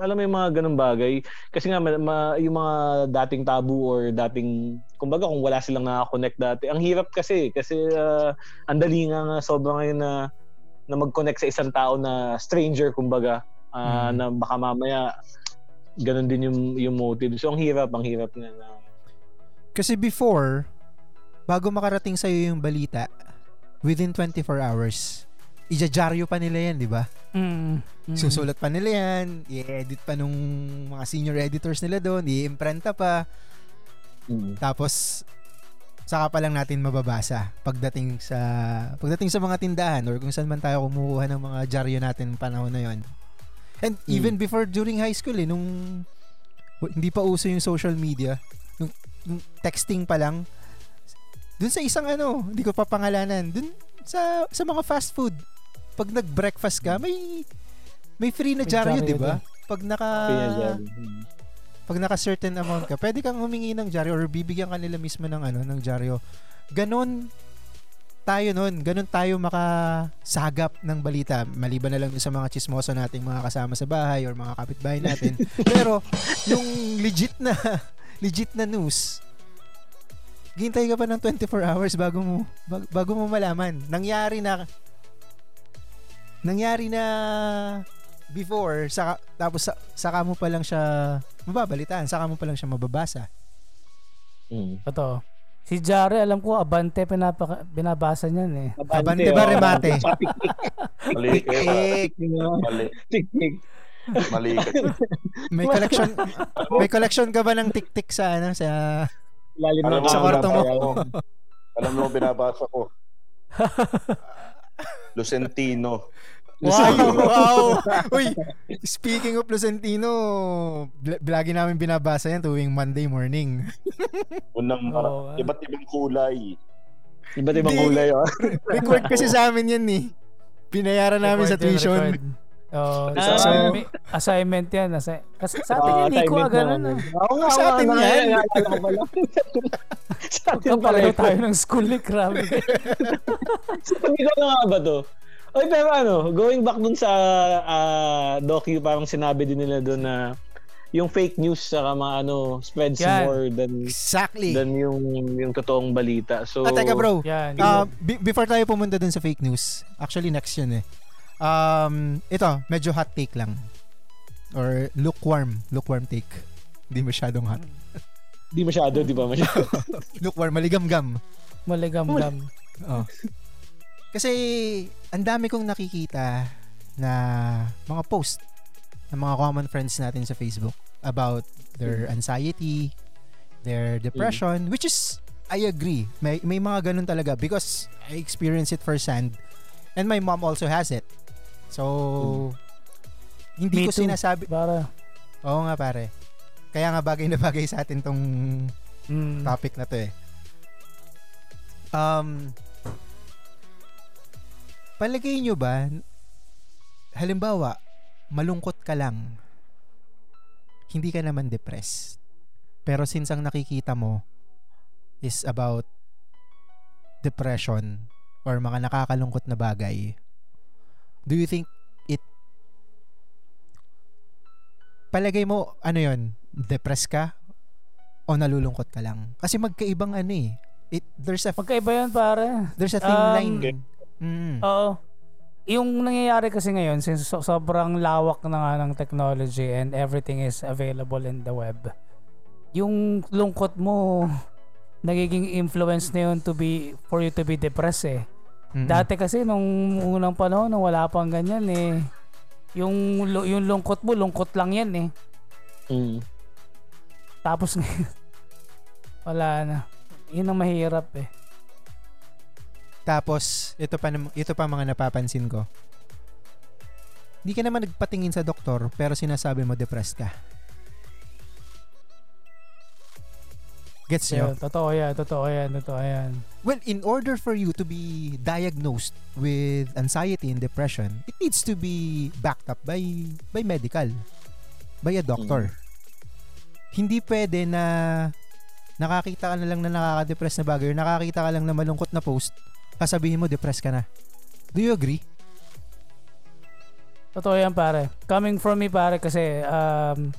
alam mo yung mga ganung bagay kasi nga ma- yung mga dating tabu or dating kumbaga kung wala silang nakakonect dati ang hirap kasi kasi uh, ang dali nga nga sobra ngayon na na mag-connect sa isang tao na stranger kumbaga ah, Mm. na baka mamaya ganun din yung yung motive so ang hirap ang hirap na, na Kasi before, bago makarating sa'yo yung balita, within 24 hours, ijajaryo pa nila yan, di ba? Mm. Mm. Susulat pa nila yan, i-edit pa nung mga senior editors nila doon, i-imprenta pa, mm. tapos saka pa lang natin mababasa pagdating sa pagdating sa mga tindahan or kung saan man tayo kumukuha ng mga dyaryo natin panahon na yon. And even before during high school eh nung hindi pa uso yung social media, nung, nung texting pa lang dun sa isang ano, hindi ko pa pangalanan, dun sa sa mga fast food. Pag nag-breakfast ka, may may free na dyaryo, 'di ba? Pag naka Kaya dyan. Mm. pag naka certain amount ka, pwede kang humingi ng dyaryo or bibigyan ka nila mismo ng ano, ng dyaryo. Ganon tayo nun, ganon tayo makasagap ng balita. Maliban na lang sa mga chismoso nating mga kasama sa bahay or mga kapitbahay natin. Pero yung legit na legit na news, Gintay ka pa ng 24 hours bago mo bag- bago mo malaman. Nangyari na nangyari na before saka, tapos sa, saka mo pa lang siya mababalitaan, saka mo pa lang siya mababasa. Mm. Totoo. Si Jare, alam ko, abante pinapa, binabasa niyan eh. Abante ba, oh. remate? Mali. Tik-tik. Mali may collection may collection ka ba ng tik-tik sa ano sa Lalim Alam Sa kwarto mo, alam mo, binabasa ko. Lucentino. Wow, wow. Uy, speaking of Lucentino, lagi namin binabasa yan tuwing Monday morning. Unang Oo, ah. iba't ibang kulay. Iba't ibang kulay, oh. Record kasi sa amin yan eh. Binayaran namin sa Record yun, tuition. record. Oh, Ah. so, may assignment yan. Assi- kasi sa atin Ah, yan, Nico, assignment ah, ganun ah. Oo nga, Sa atin yan. naalala ko pala. Sa atin pala tayo ng school ni Grabe. Sabi ko nga ba to? Oy, pero ano, going back dun sa ah, docu, parang sinabi din nila dun na yung fake news sa mga ano spreads Yan. more than Exactly. than yung yung totoong balita. So Ah, teka bro, yan. Uh, be- before tayo pumunta dun sa fake news, actually next yun eh. Um, ito, medyo hot take lang. Or lukewarm, lukewarm take. Hindi masyadong hot. di masyado, di ba? Masyado. Lukewarm, maligam-gam. Maligam-gam. Oh. Kasi ang dami kong nakikita na mga post ng mga common friends natin sa Facebook about their anxiety, their depression, which is I agree. May may mga ganun talaga because I experience it firsthand and my mom also has it. So hindi Me ko too. sinasabi. Para, Oo nga pare. Kaya nga bagay na bagay sa atin tong mm, topic na to eh. Um, palagay nyo ba, halimbawa, malungkot ka lang, hindi ka naman depressed. Pero since ang nakikita mo is about depression or mga nakakalungkot na bagay, do you think it palagay mo, ano yon depressed ka o nalulungkot ka lang? Kasi magkaibang ano eh. It, there's a magkaiba yan, pare. there's a thin Um, line. Mm. Oo. Yung nangyayari kasi ngayon, since so- sobrang lawak na nga ng technology and everything is available in the web, yung lungkot mo, nagiging influence na yun to be, for you to be depressed eh. Mm-mm. Dati kasi nung unang panahon, nung wala pang ganyan eh, yung, yung lungkot mo, lungkot lang yan eh. Mm. Tapos ngayon, wala na. Yun ang mahirap eh. Tapos, ito pa, ito pa mga napapansin ko. Hindi ka naman nagpatingin sa doktor pero sinasabi mo depressed ka. Gets nyo? Yeah, totoo yan, totoo yan, totoo yan. Well, in order for you to be diagnosed with anxiety and depression, it needs to be backed up by by medical, by a doctor. Hindi pwede na nakakita ka na lang na nakaka-depress na bagay or nakakita ka lang na malungkot na post, sasabihin mo depressed ka na. Do you agree? Totoo yan pare. Coming from me pare kasi um,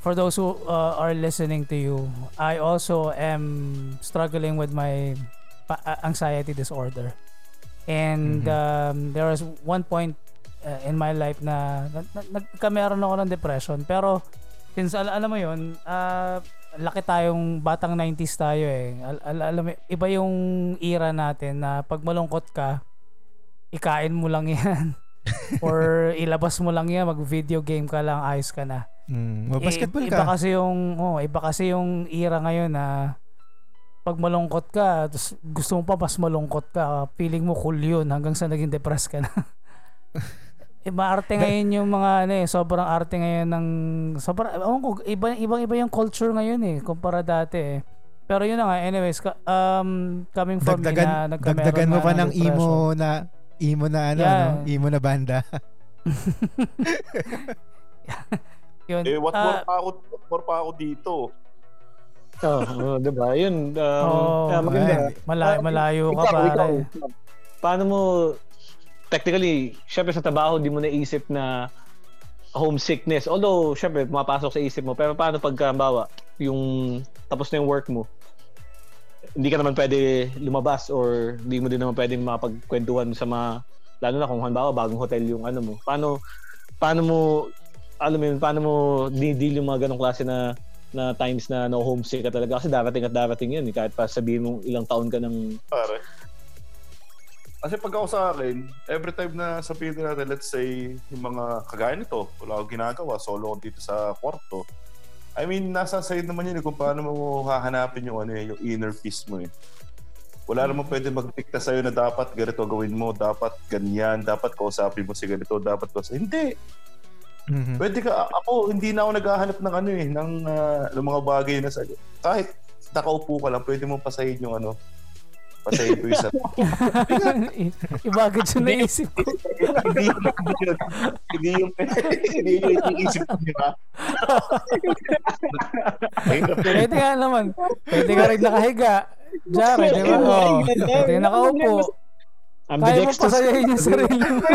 for those who uh, are listening to you, I also am struggling with my uh, anxiety disorder. And Mhm. um, there was one point uh, in my life na, na, na nagkameron ako ng depression. Pero since al- alam mo yun, uh, laki tayong batang 90s tayo eh. Al- al- alam mo, iba yung era natin na pag malungkot ka, ikain mo lang yan. or ilabas mo lang yan, mag-video game ka lang, ayos ka na. Mm. I- basketball iba ka. kasi yung oh, iba kasi yung era ngayon na pag malungkot ka, tapos gusto mo pa mas malungkot ka, feeling mo cool yun hanggang sa naging depressed ka na. iba arte ngayon yung mga ano eh, sobrang arte ngayon ng sobrang ko, iba ibang iba yung culture ngayon eh kumpara dati eh. Pero yun na nga, anyways, ka, um, coming from me Dagdagan, na nagkameron dagdagan mo pa ng emo na emo na ano, Yeah. no? emo na banda. Yun. Eh, what Ah, more pa ako, what more pa ako dito? Oh, oh, 'di ba? Yun um, Oo, kaya maganda. man. malayo, Ah, malayo ka ikaw, Paano mo technically, syempre sa trabaho di mo naisip na homesickness. Although, syempre, pumapasok sa isip mo. Pero paano pagka, bawa, yung tapos na yung work mo, hindi ka naman pwede lumabas or hindi mo din naman pwede makapagkwentuhan sa mga, lalo na kung halimbawa bagong hotel yung ano mo. Paano, paano mo, alam mo yun, paano mo dinidil yung mga ganong klase na na times na no homesick ka talaga kasi darating at darating yan eh. kahit pa sabihin mo ilang taon ka ng Pare. Kasi pag ako sa akin, every time na sabihin natin, let's say, yung mga kagaya nito, wala akong ginagawa, solo dito sa kwarto. I mean, nasa side naman yun eh, kung paano mo hahanapin yung, ano, eh, yung inner peace mo eh. Wala naman pwede magdikta sa'yo na dapat ganito gawin mo, dapat ganyan, dapat kausapin mo si ganito, dapat kausapin. Hindi! Mhm. Pwede ka, ako, hindi na ako naghahanap ng ano eh, ng, ah, ng mga bagay na sa, kahit nakaupo ka lang, pwede mo pasahin yung ano, pasahin ko yung sa, Iba agad yung naisip ko. hindi yung, hindi yung, hindi yung, hindi yung iniisip ko, di ba? Pwede nga naman. Pwede ka rin nakahiga. Jared, di ba? Oh, pwede ka nakaupo. Kaya mo ambidextrous. pasayahin yung sarili mo.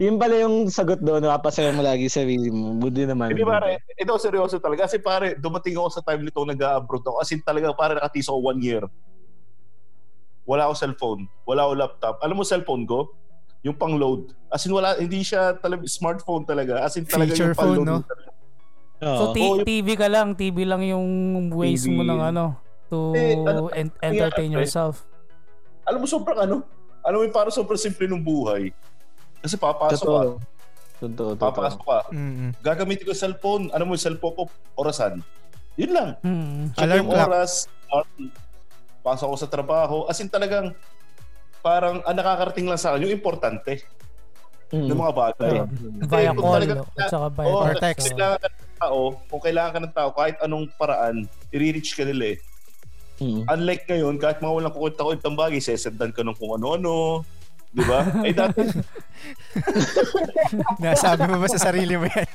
Yun pala yung sagot doon, napapasaya mo lagi sa sarili mo. Buti naman. Hindi pare, ito seryoso talaga. Kasi pare, dumating ako sa time nito nag-abroad ako. As in talaga, pare nakatiis ako one year. Wala ako cellphone. Wala ako laptop. Alam mo cellphone ko? Yung pang-load. As in wala, hindi siya talaga, smartphone talaga. As in talaga Feature yung pang-load. phone, no? So, t- yung- TV ka lang. TV lang yung ways TV. mo ng ano to Eh, ano, en- entertain eh. yourself. Alam mo, sobrang ano? Alam mo, yung parang sobrang simple ng buhay. Kasi papasok ka. Totoo. Totoo, totoo. Papasok ka. Mhm. Gagamitin ko cellphone. Alam mo, yung cellphone ko, orasan. Yun lang. Hmm. Check Alarm yung clock. oras, party, pasok ako sa trabaho. As in talagang parang ang nakakarating lang sa akin yung importante Mm. ng mga bagay. Yeah. Via kung call talaga- at saka via Oo, Or text. text. kailangan ka ng tao, kung kailangan ka ng tao, kahit anong paraan, i-reach ka nila eh. Mm. Unlike ngayon, kahit mga walang kukwenta-kwentang bagay, sesendan ka ng kung ano-ano. Di ba? Eh dati, Nasabi mo ba sa sarili mo yan?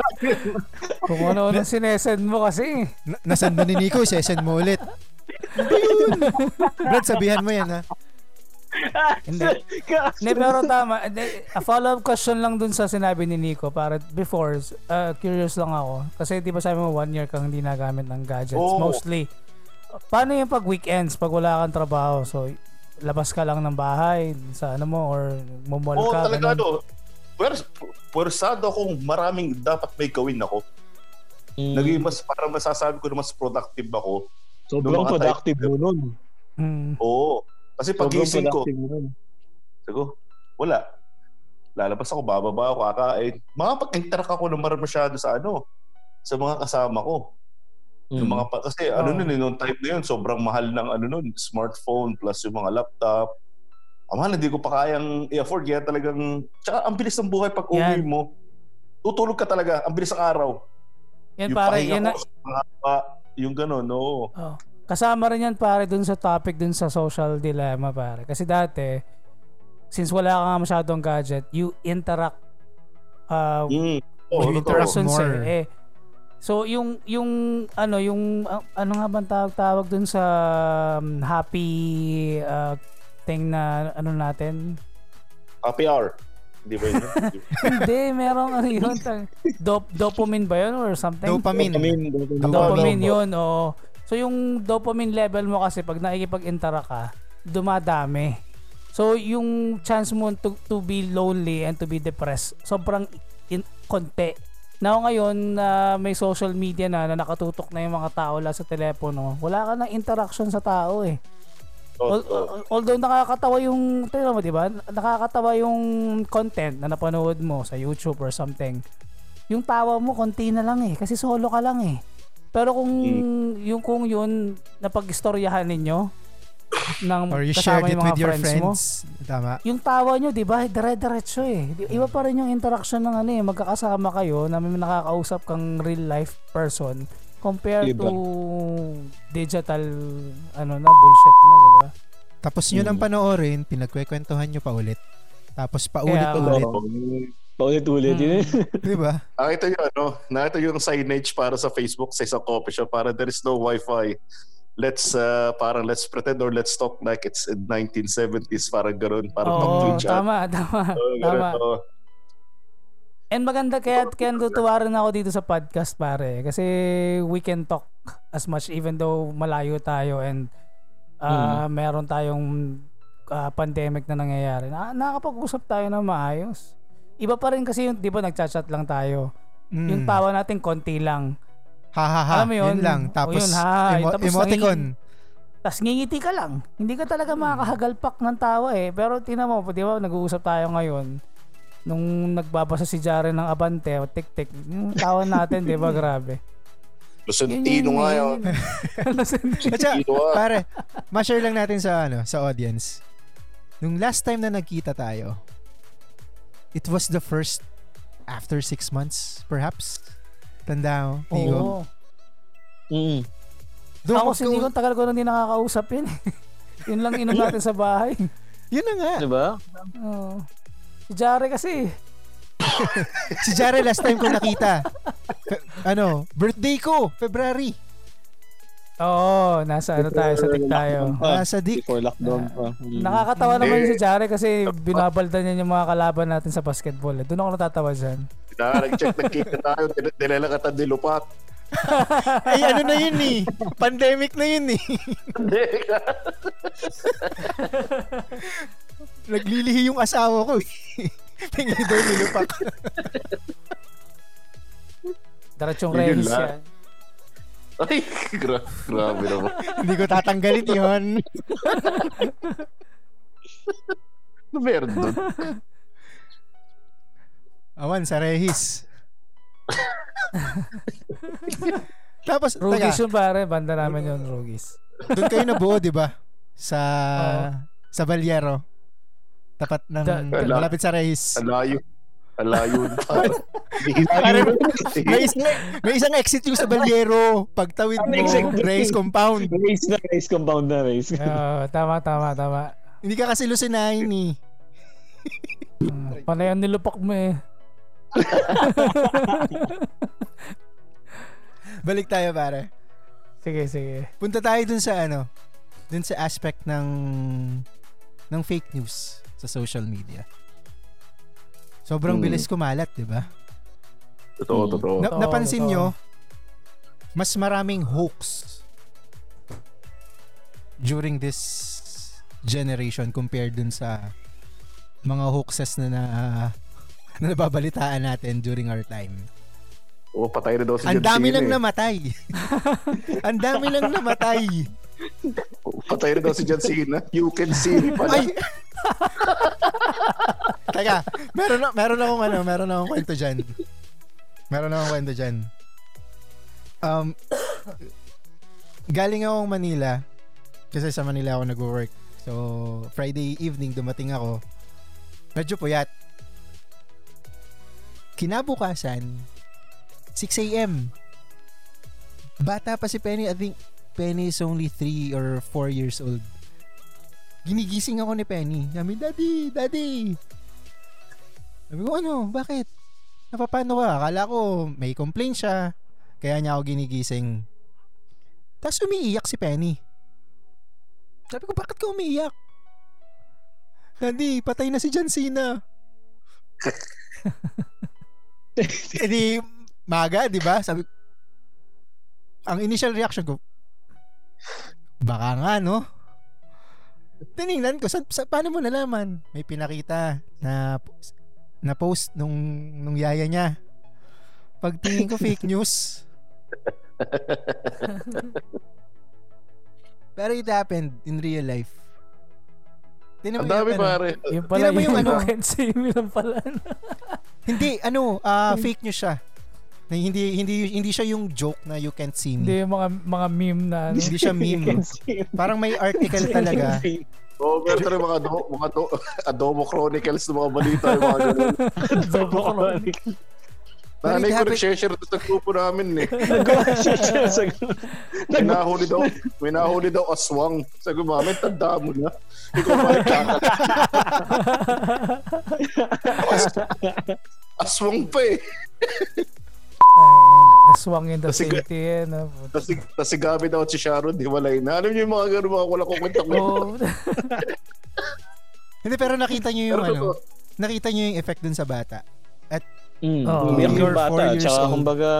Kung ano-ano sinesend mo kasi. Na- nasaan ba ni Nico? Sesend mo ulit. Brad, sabihan mo yan ha. Hindi. Hindi, pero tama. A follow-up question lang dun sa sinabi ni Nico. Para before, uh, curious lang ako. Kasi di ba sabi mo one year kang hindi nagamit ng gadgets. Oo. Mostly. Paano yung pag weekends, pag wala kang trabaho? So, labas ka lang ng bahay sa ano mo or mumol oo ka. talaga ganun. ano, pwers, pwersado akong maraming dapat may gawin ako. Mm. Naging mas, parang masasabi ko na mas productive ako. Sobrang mga productive mo nun. Oo. Kasi pagising ko. Sago, wala. Lalabas ako, bababa ako, kakain. Makapag-interact ako ng marami masyado sa ano, sa mga kasama ko. Mm. Yung mga pa- kasi Oh. ano nun, eh, noong time na yun, sobrang mahal ng ano nun, smartphone plus yung mga laptop. Ang mahal, hindi ko pa kayang i-afford. Kaya talagang, tsaka ang bilis ng buhay pag uwi mo. Tutulog ka talaga, ang bilis ng araw. Yan yung pare, yan na, ko, mahaba, yung gano'n, no. Oh. Kasama rin yan pare dun sa topic dun sa social dilemma pare. Kasi dati, since wala ka nga masyadong gadget, you interact uh, Mm. Oh, with interact persons more. eh. eh. So yung yung ano yung ah, ano nga bang tawag tawag dun sa um, happy uh, thing na ano natin? Happy hour. Hindi ba yun? Hindi, merong ano yun. tang- Dop, dopamine ba yun or something? Dopamine. Dopamine. dopamine. Dopamine. Dopamine yun, oo. So yung dopamine level mo kasi pag nakikipag-interact ka, dumadami. So yung chance mo to, to be lonely and to be depressed, sobrang in, konti. Now ngayon na may social media na, na nakatutok na yung mga tao lang sa telepono, wala ka ng interaction sa tao eh. Al- al- although nakakatawa yung, tingnan mo, di ba? Nakakatawa yung content na napanood mo sa YouTube or something. Yung tawa mo, konti na lang eh. Kasi solo ka lang eh. Pero kung yung kung yun napag-istoryahan ninyo ng Or you shared it yung with your friends, mo, friends. Tama. yung tawa nyo, di ba, dire-diretso eh. Iba pa rin yung interaction ng ano eh, magkakasama kayo na may nakakausap kang real life person compared Iba. to digital ano na bullshit na, di ba? Tapos yun ang Mm. panoorin, pinagkwekwentuhan nyo pa ulit. Tapos paulit-ulit. Oo. Paulit-ulit. Yun. Mm. Di ba? Nakita yung ano, nakita yung signage para sa Facebook sa isang coffee shop para there is no wifi. Let's uh, parang let's pretend or let's talk like it's in 1970s parang ganoon parang talk to each other. tama, tama, Oo, ganun, tama. oo. And maganda kaya kaya natutuwa rin ako dito sa podcast pare kasi we can talk as much even though malayo tayo and uh, meron tayong uh, pandemic na nangyayari. Na, nakakapag-usap tayo na maayos. Iba pa rin kasi yung, di ba, nagchat-chat lang tayo. Mm. Yung tawa natin, konti lang. Ha ha ha. Alam mo yun? Yun lang. O Tapos yun, ha. emo- Tapos emoticon. Tapos ngingiti ka lang. Hindi ka talaga makakahagalpak ng tawa eh. Pero tinan mo, di ba, nag-uusap tayo ngayon. Nung nagbabasa si Jaren ng Abante o Tik-Tik, yung tawa natin, di ba, grabe. Lucentino nga yun. Lucentino pare, ma-share lang natin sa ano, sa audience. Nung last time na nagkita tayo, it was the first after six months, perhaps. Tanda mo, Tigo. Oo. Mm. Doon Ako ko- si Nico, tagal ko na hindi nakakausap yun. eh. yun lang inom natin sa bahay. Yun na nga. Diba? Oo. Si Jare kasi, Si Jare last time ko nakita. Ano, birthday ko, February. Oo, nasa ano tayo, sa tik tayo. Ah, sa Dick. Before lockdown pa. Mm. Nakakatawa naman Eh. si Jare kasi binabalda niya yung mga kalaban natin sa basketball. eh. Doon ako natatawa dyan. Na, nag-check, nagkita tayo, din- nilalakatan ni Lupat. Ay, ano na yun eh. Pandemic na yun eh. Naglilihi yung asawa ko eh. Pingi daw nilupak. Rehis lang. yan. Ay, gra- grabe naman. Hindi ko tatanggalin yun. Ano meron doon? Awan, sa rehis. Tapos, Rugis taga, yun pare, banda namin yun, Rugis. doon kayo nabuo, di ba? Sa, sa Valiero. Tapat ng, Da- da- malapit sa rehis. Ang layo. Ang layo. Parang, may, isang, may isang exit yung sa Valiero. Pagtawid mo, rehis compound. Race na, race compound na, race. Oo, tama, tama, tama. Hindi ka kasi lusinahin eh. Uh, panay ang nilupak mo eh. Balik tayo pare. Sige, sige. Punta tayo dun sa ano, dun sa aspect ng ng fake news sa social media. Sobrang Hmm. bilis kumalat, 'di ba? Totoo, totoo. Na- napansin totoo. nyo, mas maraming hoax during this generation compared dun sa mga hoaxes na na, na nababalitaan natin during our time. Oo, patay na daw si Ang dami Cena lang eh. namatay. Ang dami lang namatay. Patay na daw si John Cena. You can see me pala. Teka, meron, meron akong ano, meron akong kwento dyan. Meron akong kwento dyan. Um, galing akong Manila kasi sa Manila ako nag-work. So, Friday evening dumating ako. Medyo puyat. Kinabukasan, 6 a.m. Bata pa si Penny. I think Penny is only 3 or 4 years old ginigising ako ni Penny. Sabi, Daddy, Daddy. Sabi ko, ano? Bakit? Napapano ka? Akala ko may complaint siya Kaya niya ako ginigising. Tapos umiiyak si Penny. Sabi ko, bakit ka umiiyak? Hindi, patay na si John Cena. Eh di, maga, di ba? Sabi, ang initial reaction ko, baka nga, no? Tinignan ko, sa, sa, paano mo nalaman? May pinakita na na post nung nung yaya niya. Pagtingin ko fake news. Pero it happened in real life. Tinan mo Ang dami yung ano, pare. Yung pala yung, yung ano. you can't see me lang pala. Hindi, ano, ah, fake news siya. Na hindi hindi hindi siya yung joke na you can't see me. Hindi yung mga mga meme na ano. Hindi siya meme. Parang may article talaga. Oo, pero rin mga, do, mga do, Adomo Chronicles ng mga balita. Yung mga ganun. Double chronic. Nanay ko nag-share ito sa grupo namin eh. Sa- May nahuli daw, may nahuli daw aswang. Sabi ko, mami, tanda mo na. Ikaw ba? As- aswang pa eh. Ayun, Aswang in the Kasi- city. eh, no? Tapos si, tas si Gabi daw at si Sharon, hiwalay na. Alam niyo yung mga ganun, mga wala kukwenta ko. Oo. Hindi pero nakita niyo yung Pero ano, nakita niyo yung effect dun sa bata. Mm, Oo. umiyak You're yung four bata. years Tsaka old. kumbaga,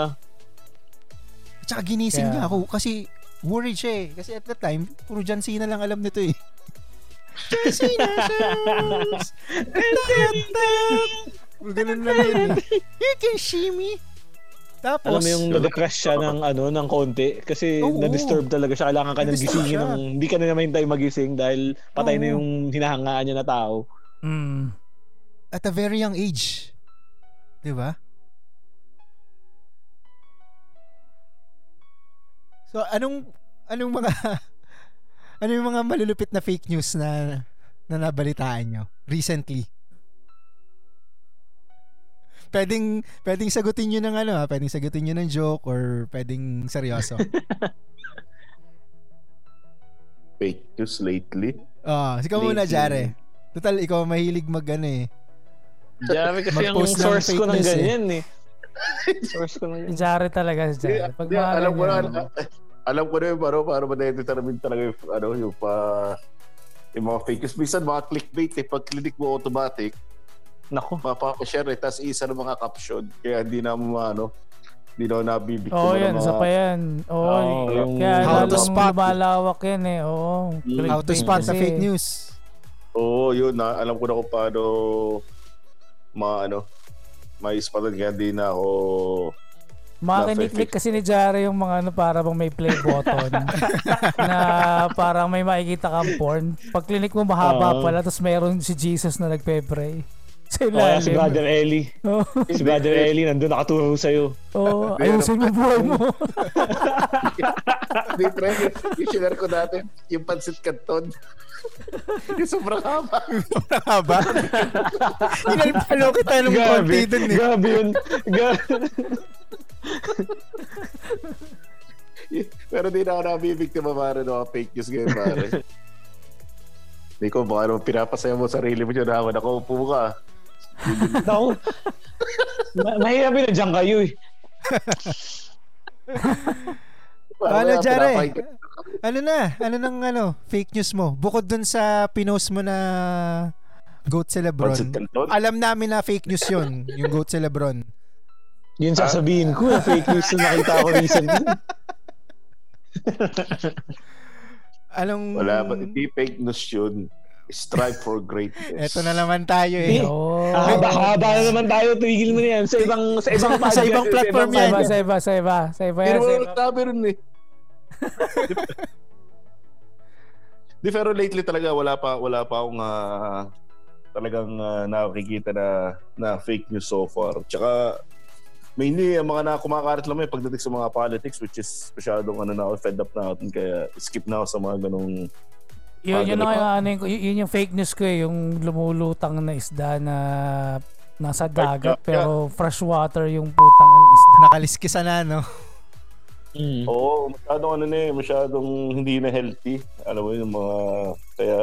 At saka ginising Kaya- niya ako kasi worried siya eh. Kasi at that time, puro John Cena lang alam nito eh. John Cena shows! Ganun lang yun eh. You can see me! Tapos, alam mo yung nag-crash siya ng ano ng konti kasi Oo. na-disturb talaga siya. Kailangan ka nang gisingin siya. ng hindi ka na naman hintay magising dahil patay Oo. na yung hinahangaan niya na tao. Mm. at a very young age. Di ba? So, anong anong mga ano yung mga malulupit na fake news na na nabalitaan nyo recently? Pwedeng pwedeng sagutin niyo ng ano, ha? pwedeng sagutin niyo ng joke or pwedeng seryoso. Fake news lately. Oh, ikaw muna. Jare. Total, ikaw mahilig mag ano eh. Dami kasi yung Mag-post ng source ko ng eh. ganyan eh. source ko ng ganyan. Jare talaga si Jare. Pag mga alam ko na, ganyan, alam ko na yung paro, para ma-determine talaga yung, ano, yung pa, yung mga fake news. Minsan mga clickbait eh, pag click mo automatic, Nako. mapapashare eh, tapos isa ng mga caption. Kaya hindi na mo ano, hindi na Oo, oh, ng yan. mga... Isa pa yan. Oo. Oo, yung- kaya How to spot. lumalawak yan eh. Oo. Mm. How to spot sa kasi. fake news. Oo, yun. Na, alam ko na kung paano mga ano, may spotan kaya hindi na ako Makiniklik kasi ni Jare yung mga ano para bang may play button na parang may makikita kang porn. Pag clinic mo mahaba Oo. pala tapos meron si Jesus na nagpe-pray. Sa Oh, yeah, si ilalim. Brother Ellie. Oo. Si Brother Ellie nandun nakaturo sa'yo. Oo. ayusin mo buhay mo. Hindi, pre, yung share ko dati, yung pansit canton. yung sobrang haba. Haba. Inalpalo kita ng konti dun eh. Grabe yun. Pero di na ako nabibigtima pare ng mga fake news ngayon pare. Hindi ko, baka naman pinapasaya mo sarili mo dyan naman. Ako, upo ka. Ako. Ma- mahirap yun. Diyan kayo eh. Ano, Mamaya, Jare? Ano na? Ano nang ano, fake news mo? Bukod dun sa pinost mo na goat sa Lebron. Alam namin na fake news yun, yung goat sa Lebron. Yun sasabihin ko. na Fake news na nakita ko recently. Anong... Wala, but hindi fake news yun. Strive for greatness. Eto na naman tayo eh. Oo. Ah, haba na naman tayo. Tigil mo na yan. Sa ibang, sa ibang, Sa ibang platform Sa yan. iba, sa iba, sa iba. Sa iba yan, sa iba. nagtabi rin eh. Di pero lately talaga wala pa wala pa akong ah, talagang ah, nakikita na na fake news so far. Tsaka mainly ang mga na kumakarat lang may pagdating sa mga politics which is masyadong ano na ako, fed up na ako dun, kaya skip na ako sa mga ganong Yun, yun, Ah, ang, ano, yung, yun yung fake news ko eh. Yung lumulutang na isda na nasa dagat yeah. pero freshwater yung putang ano, isda. Nakaliskisa na, no? Mm. Oo, masyadong ano na eh, masyadong hindi na healthy. Alam mo yung mga kaya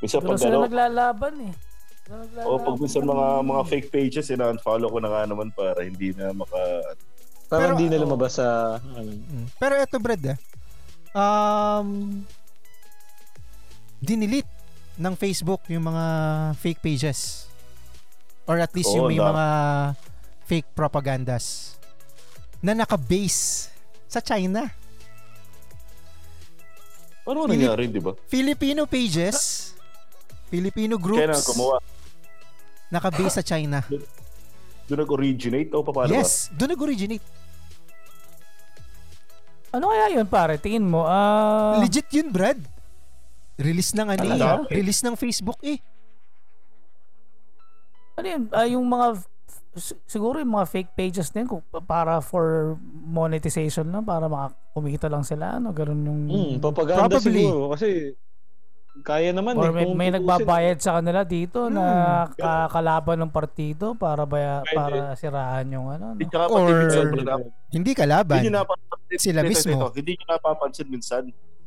minsan pag ano, naglalaban eh. Naglalaban. o pag minsan mga mga fake pages, ina-unfollow ko na nga naman para hindi na maka Pero, hindi na oh. lumabas sa... Ano. Pero eto, Brad, ah. Um, dinilit ng Facebook yung mga fake pages. Or at least yung Oo, may na- mga fake propagandas na naka-base sa China. Ano Hindi- nangyari, di ba? Filipino pages, Filipino Kaya na groups, gumawa. naka-base sa China. Doon nag-originate o paano ba? yes, doon nag-originate. Ano kaya yun pare? Tingin mo? Ah, Legit yun, Brad. Release ng ano eh. Talaga? Release ng Facebook eh. ano yun? Ah, yung mga siguro yung mga fake pages din kung para for monetization lang para makakumita lang sila ano ganun yung Hmm, propaganda Probably. siguro. Kasi kaya naman or eh. may, may nagbabayad sa kanila dito na Hmm. ka- kalaban ng partido para baya, Pwede. para siraan yung ano. No? Or- hindi kalaban. Hindi nyo napapansin. Sila Ito, ito, mismo. ito. Hindi nyo napapansin minsan,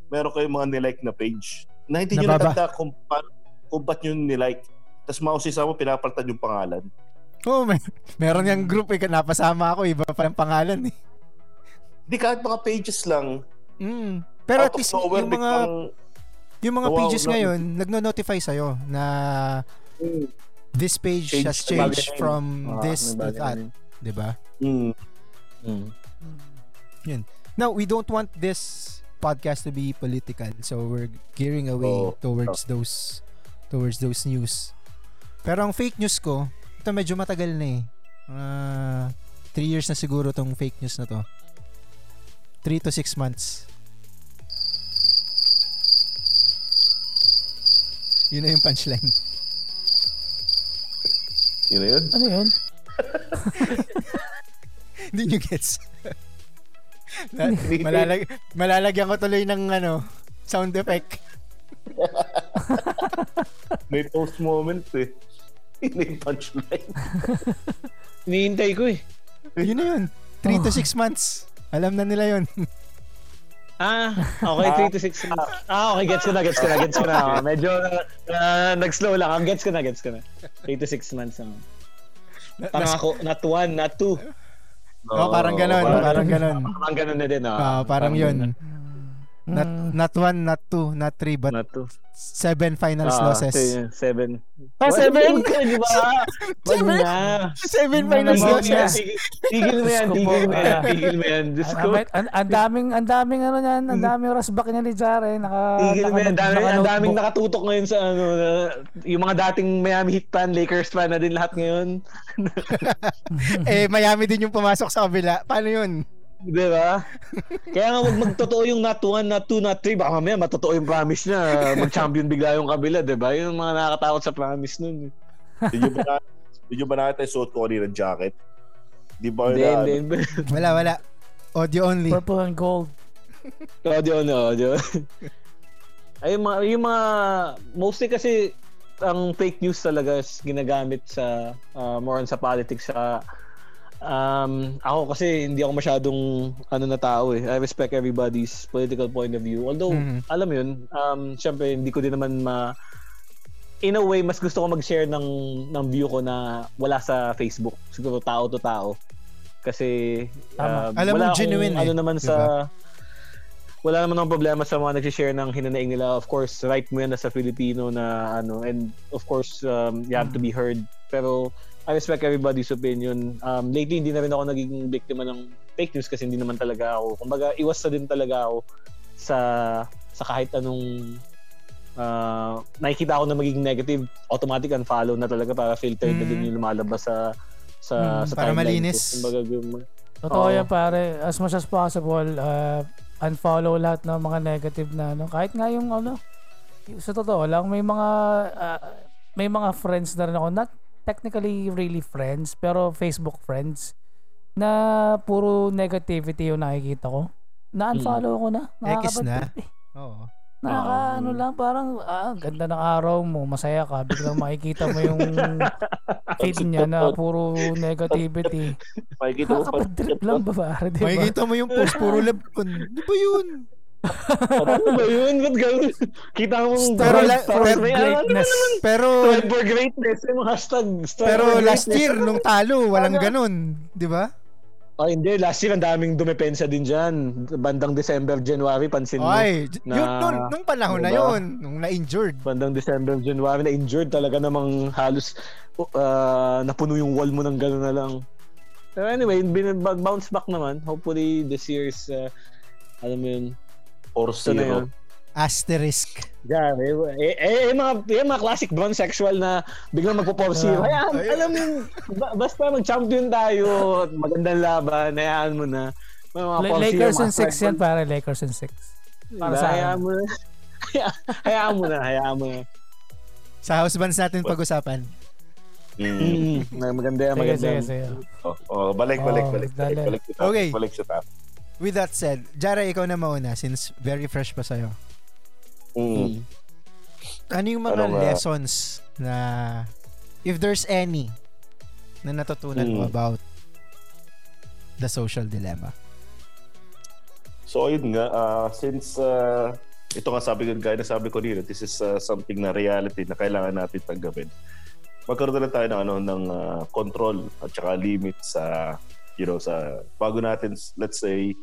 meron kayong mga nilike na page na hindi nyo Nababa. natanda kung, pa- kung ba't nyo nilike. Tapos mausisa mo, pinapalitan yung pangalan. Oo, may, meron yung group eh, napasama ako, iba pa yung pangalan eh. Hindi kahit mga pages lang. Mm. Pero at least nowhere, yung mga yung mga Wow, pages no. ngayon, nagno-notify sa'yo na mm, this page Change has changed bagay. from Ah, this to that, na yun. 'di ba? mm, Hmm. Now, we don't want this podcast to be political. So we're gearing away Oo. towards those towards those news. Pero ang fake news ko, ito medyo matagal na eh. Uh, three years na siguro tong fake news na to. Three to six months. Yun na yung punchline. yun na yun. Ano yun? Hindi nyo gets. Na- malalag malalagyan ko tuloy ng ano, sound effect. May post moment eh. Yung punchline. Hinihintay ko eh. Yun na yun. 3 to 6 months. Alam na nila yun. Ah, okay, 3 to 6 months. Ah, okay, gets ko na, gets ko na, gets ko na. Medyo uh, nag-slow lang. Gets ko na, gets ko na. 3 to 6 months. Um. Na- Parang ako, not one, not two. Oh, parang ganon, parang ganon. Parang ganun na din. Ah, ah. parang yun. Not, Mm. not one, not two, not three, but Not two. seven finals Ah, losses. se- Seven. Ah, seven? Di ba? Seven Ano finals losses. yan? Tigil mo yan, tigil mo yan, tigil mo yan. Diyos Ang, ko. ang, daming ang daming ano niyan, ang daming rasbak niya ni Jare, naka Tigil mo yan. ang daming nakatutok ngayon sa ano, na, yung mga dating Miami Heat fan, Lakers fan na din lahat ngayon. eh, Miami din yung pumasok sa kabila. Paano yun? Di ba? Kaya nga wag magtotoo yung not one, not two, not three. Baka mamaya matotoo yung promise niya. Mag-champion bigla yung kabila, di ba? Yun yung mga nakakatakot sa promise nun. Hindi nyo ba, na- hindi nyo ba yung suot ko kanina ng jacket? Di ba Hindi, yun na, hindi. ano? hindi. Wala, wala. Audio only. purple and gold. Audio, no, audio. Ay, yung mga, yung mga, mostly kasi, ang fake news talaga is ginagamit sa, uh, more on sa politics, sa, um, ako kasi hindi ako masyadong, ano na tao eh. I respect everybody's political point of view. Although, Mhm. alam mo yun, um, syempre, hindi ko din naman ma, in a way, mas gusto ko mag-share ng, ng view ko na wala sa Facebook. Siguro tao to tao. Kasi, Tama. uh, Alam mo, wala akong genuine eh, ano naman di sa, wala naman akong problema sa mga nag-share ng hinanaing nila. Of course, right mo yan as a Filipino na ano, and of course, um, you have to be heard. Pero, I respect everybody's opinion. Um, lately, hindi na rin ako naging biktima ng fake news kasi hindi naman talaga ako. Kumbaga, iwas na din talaga ako sa sa kahit anong uh, nakikita ako na magiging negative, automatic unfollow na talaga para filtered na Mm. din yung lumalabas sa sa, Mm, sa para timeline malinis. ko. Kumbaga, yung- Totoo Oo. yan pare, as much as possible, uh, unfollow lahat ng mga negative na ano. Kahit nga yung ano, sa totoo lang, may mga ah, may mga friends na rin ako, not technically really friends, pero Facebook friends, na puro negativity yung nakikita ko. Na-unfollow ko na. X na. Eh. Oo. Nakaka, ano lang, parang, ah, ganda ng araw mo, masaya ka, biglang makikita mo yung feed niya na puro negativity. Makikita mo pa. Nakakapag-trip lang ba, ba? Makikita mo yung post, puro lebkon. Di ba yun? Ano ba yun? Ba't gano'n? Kita mo Pero la- pero Greatness. Pero, for greatness. Yung hashtag. pero last year, nung talo, walang ganun. Di ba? Oh, hindi. Last year, ang daming dumepensa din dyan. Bandang December, January, pansin mo. Ay, na- yun, nung, nung panahon na Diba? yun, nung na-injured. Bandang December, January, na injured talaga namang halos uh, napuno yung wall mo ng gano'n na lang. Pero anyway, bounce back naman. Hopefully, this year's, uh, alam mo yun, Or ito zero. Asterisk. Yeah, eh, eh, eh, eh, mga, eh, mga classic bronze sexual na biglang magpo-4 0 Ah. Hayaan, Ayun. alam mo, yun, ba- basta mag-champion tayo at magandang laban, hayaan mo na. Mga mga 4-0, Lakers and 6 yan pare, Lakers and 6. ball. para sa hayaan mo na. hayaan mo na, hayaan mo na. Sa house bands natin pag-usapan. Mm. Mm, maganda yan, Sige, maganda. sige, yan. sige. Oh, oh, balik, balik, Oh, balik, balik, dali. balik sa topic, Okay. balik sa topic. With that said, Jara, ikaw na mauna since very fresh pa sa'yo. Mm. Ano yung mga Ano lessons na, if there's any, na natutunan mo Mm. about the social dilemma? So ayun nga, ah, since ah, ito nga sabi ko, gaya na sabi ko nila, this is ah, something na reality na kailangan natin tanggapin. Magkaroon na tayo ng, ano, ng ah, control at saka limit sa, you know, sa bago natin, let's say,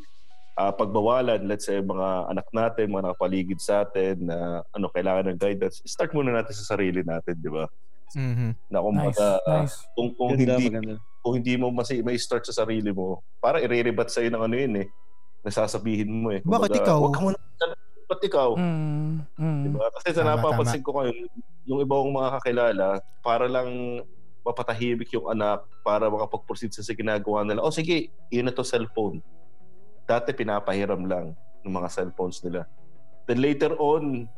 ah, pagbawalan, let's say, mga anak natin, mga nakapaligid sa atin, na ano, kailangan ng guidance, start muna natin sa sarili natin, di ba? Mhm. Na kung Nice, nice. kung, kung hindi maganda. kung hindi mo mas may start sa sarili mo, para i-rebat sa'yo ng ano yun eh. Nasasabihin mo eh. Bakit ikaw? Huwag ka muna, ba't ikaw? Mm, mm. Diba? Kasi sa napapansin ko ngayon, yung ibang mga kakilala, para lang mapatahimik yung anak para makapag-proceed sa ginagawa nila. O sige, yun na to cellphone. Dati pinapahiram lang ng mga cellphones nila. Then later on,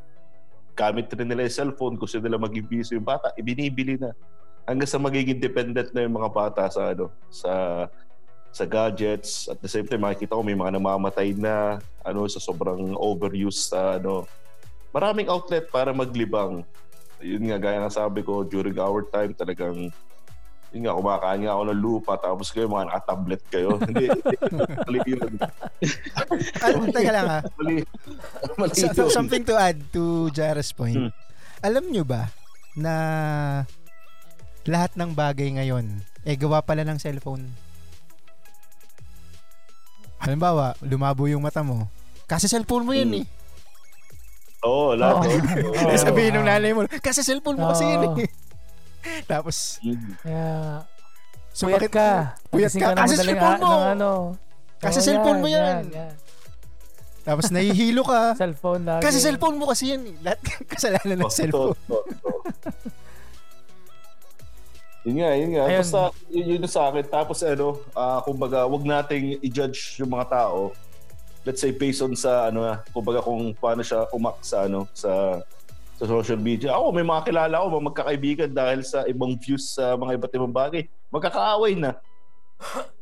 gamit rin nila yung cellphone, gusto nila maging busy yung bata, ibinibili na. Hanggang sa magiging dependent na yung mga bata sa ano, sa sa gadgets at the same time makikita ko may mga namamatay na ano sa sobrang overuse sa ano maraming outlet para maglibang yun nga gaya nga sabi ko during our time talagang yun nga kumakain nga ako ng lupa tapos kayo mga naka-tablet kayo hindi mali yun Ano, teka lang ha. mali mali So- yun something to add to Jara's point. Hmm. Alam nyo ba na lahat ng bagay ngayon eh gawa pala ng cellphone? Halimbawa, lumabo yung mata mo. Kasi cellphone mo yan Hmm. eh. Oo lahat Oo. Oo. Oo. Sabihin ng nanay mo, kasi cellphone mo kasi yan Oo. eh. Tapos. Kaya, so puyat bakit ka. Puyat ka. ng Kasi madaling cellphone mo. ng ano. Kasi Oo, cellphone mo yan. yan. Tapos nahihilo ka. Cellphone lagi. kasi cellphone mo kasi yan eh. Lahat kasalanan ng Oh, cellphone. totoo, totoo. yun nga, yun nga. Ayun. Basta, yun, yun sa akin. Tapos ano, ah, kumbaga, wag nating i-judge yung mga tao. Let's say based on sa ano, ah, kumbaga kung paano siya umak sa ano, sa sa social media. Ako, may mga kilala ako, mga magkakaibigan dahil sa ibang views sa mga iba't ibang bagay. Magkakaaway na.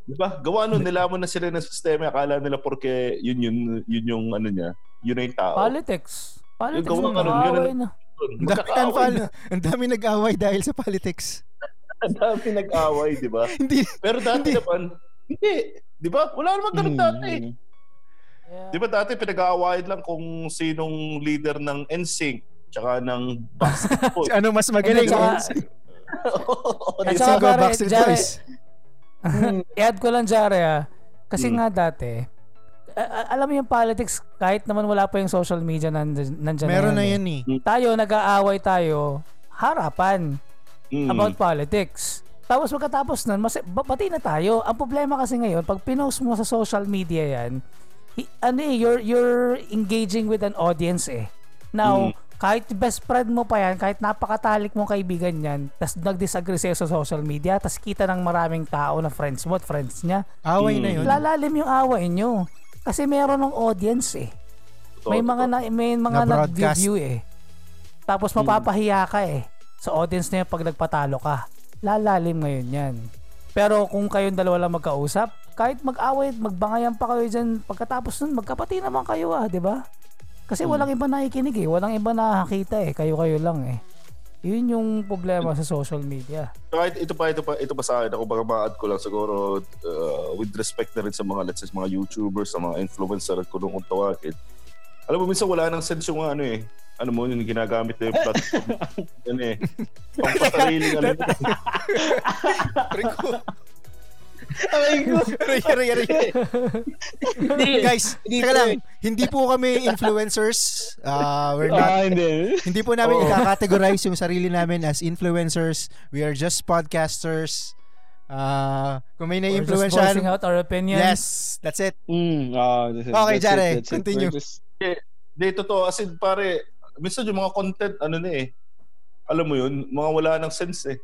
Di ba? Gawa nun, nilamon na sila ng sistema. Akala nila porque yun, yun, yun yung ano niya. Yun na yung tao. Politics. Politics. Yung gawa na ka rin, yun na. Ang dami, na. nag-away dahil sa politics. Ang dami nag-away, di ba? Hindi. Pero dati Hindi. naman, hindi. Di ba? Wala naman ganun Mm. dati. Yeah. Di ba dati pinag-aawayan lang kung sinong leader ng NSYNC tsaka ng basketball. Ano mas magaling? Tsaka- At saka go pare, Backstreet Jare- Boys. I-add ko lang, Jare, ah. Kasi Hmm. nga dati, a- a- alam mo yung politics, kahit naman wala pa yung social media, nandyan, nandyan Meron na yan. yan eh. Tayo, nag-aaway tayo, harapan Mm. about politics. Tapos pagkatapos nun, mas, ba- bati na tayo. Ang problema kasi ngayon, pag pinost mo sa social media yan, ano eh, you're, you're engaging with an audience eh. Now, Mm. kahit best friend mo pa yan, kahit napakatalik mong kaibigan yan, tas nag-disagree sa'yo sa social media, tas kita ng maraming tao na friends mo at friends niya, Away na Mm. yun. lalalim yung away nyo. Kasi meron ng audience eh. Totoo, May mga na, may mga Na-broadcast. nag-view eh. Tapos mapapahiya ka eh sa audience na yun pag nagpatalo ka. Lalalim ngayon yan. Pero kung kayong dalawa lang magkausap, kahit mag-away, magbangayan pa kayo dyan, pagkatapos nun, magkapati naman kayo ah, di ba? Kasi walang iba nakikinig eh, walang iba nakakita eh, kayo-kayo lang eh. Yun yung problema sa social media. Kahit ito pa, ito pa, ito pa sa akin. Ako baka ma-add ko lang siguro uh, with respect na rin sa mga, let's say, mga YouTubers, sa mga influencer at kung tawagin. Alam mo, minsan wala nang sense yung ano eh. Ano mo, yung ginagamit na yung platform. ano eh. Pampasariling ano. Aray ko. Aray, aray, aray. Guys, Hindi lang. Hindi po kami influencers. Uh, we're not Ah, hindi. Hindi po namin Oo. i-categorize yung sarili namin as influencers. We are just podcasters. Uh, kung may We're just out our opinions. yes, that's it. Mm, ah, that's it, Okay, that's Jare, it, that's it. continue. We're just- Dito to, as in pare, minsan yung mga content, ano na eh, alam mo yun, mga wala ng sense eh.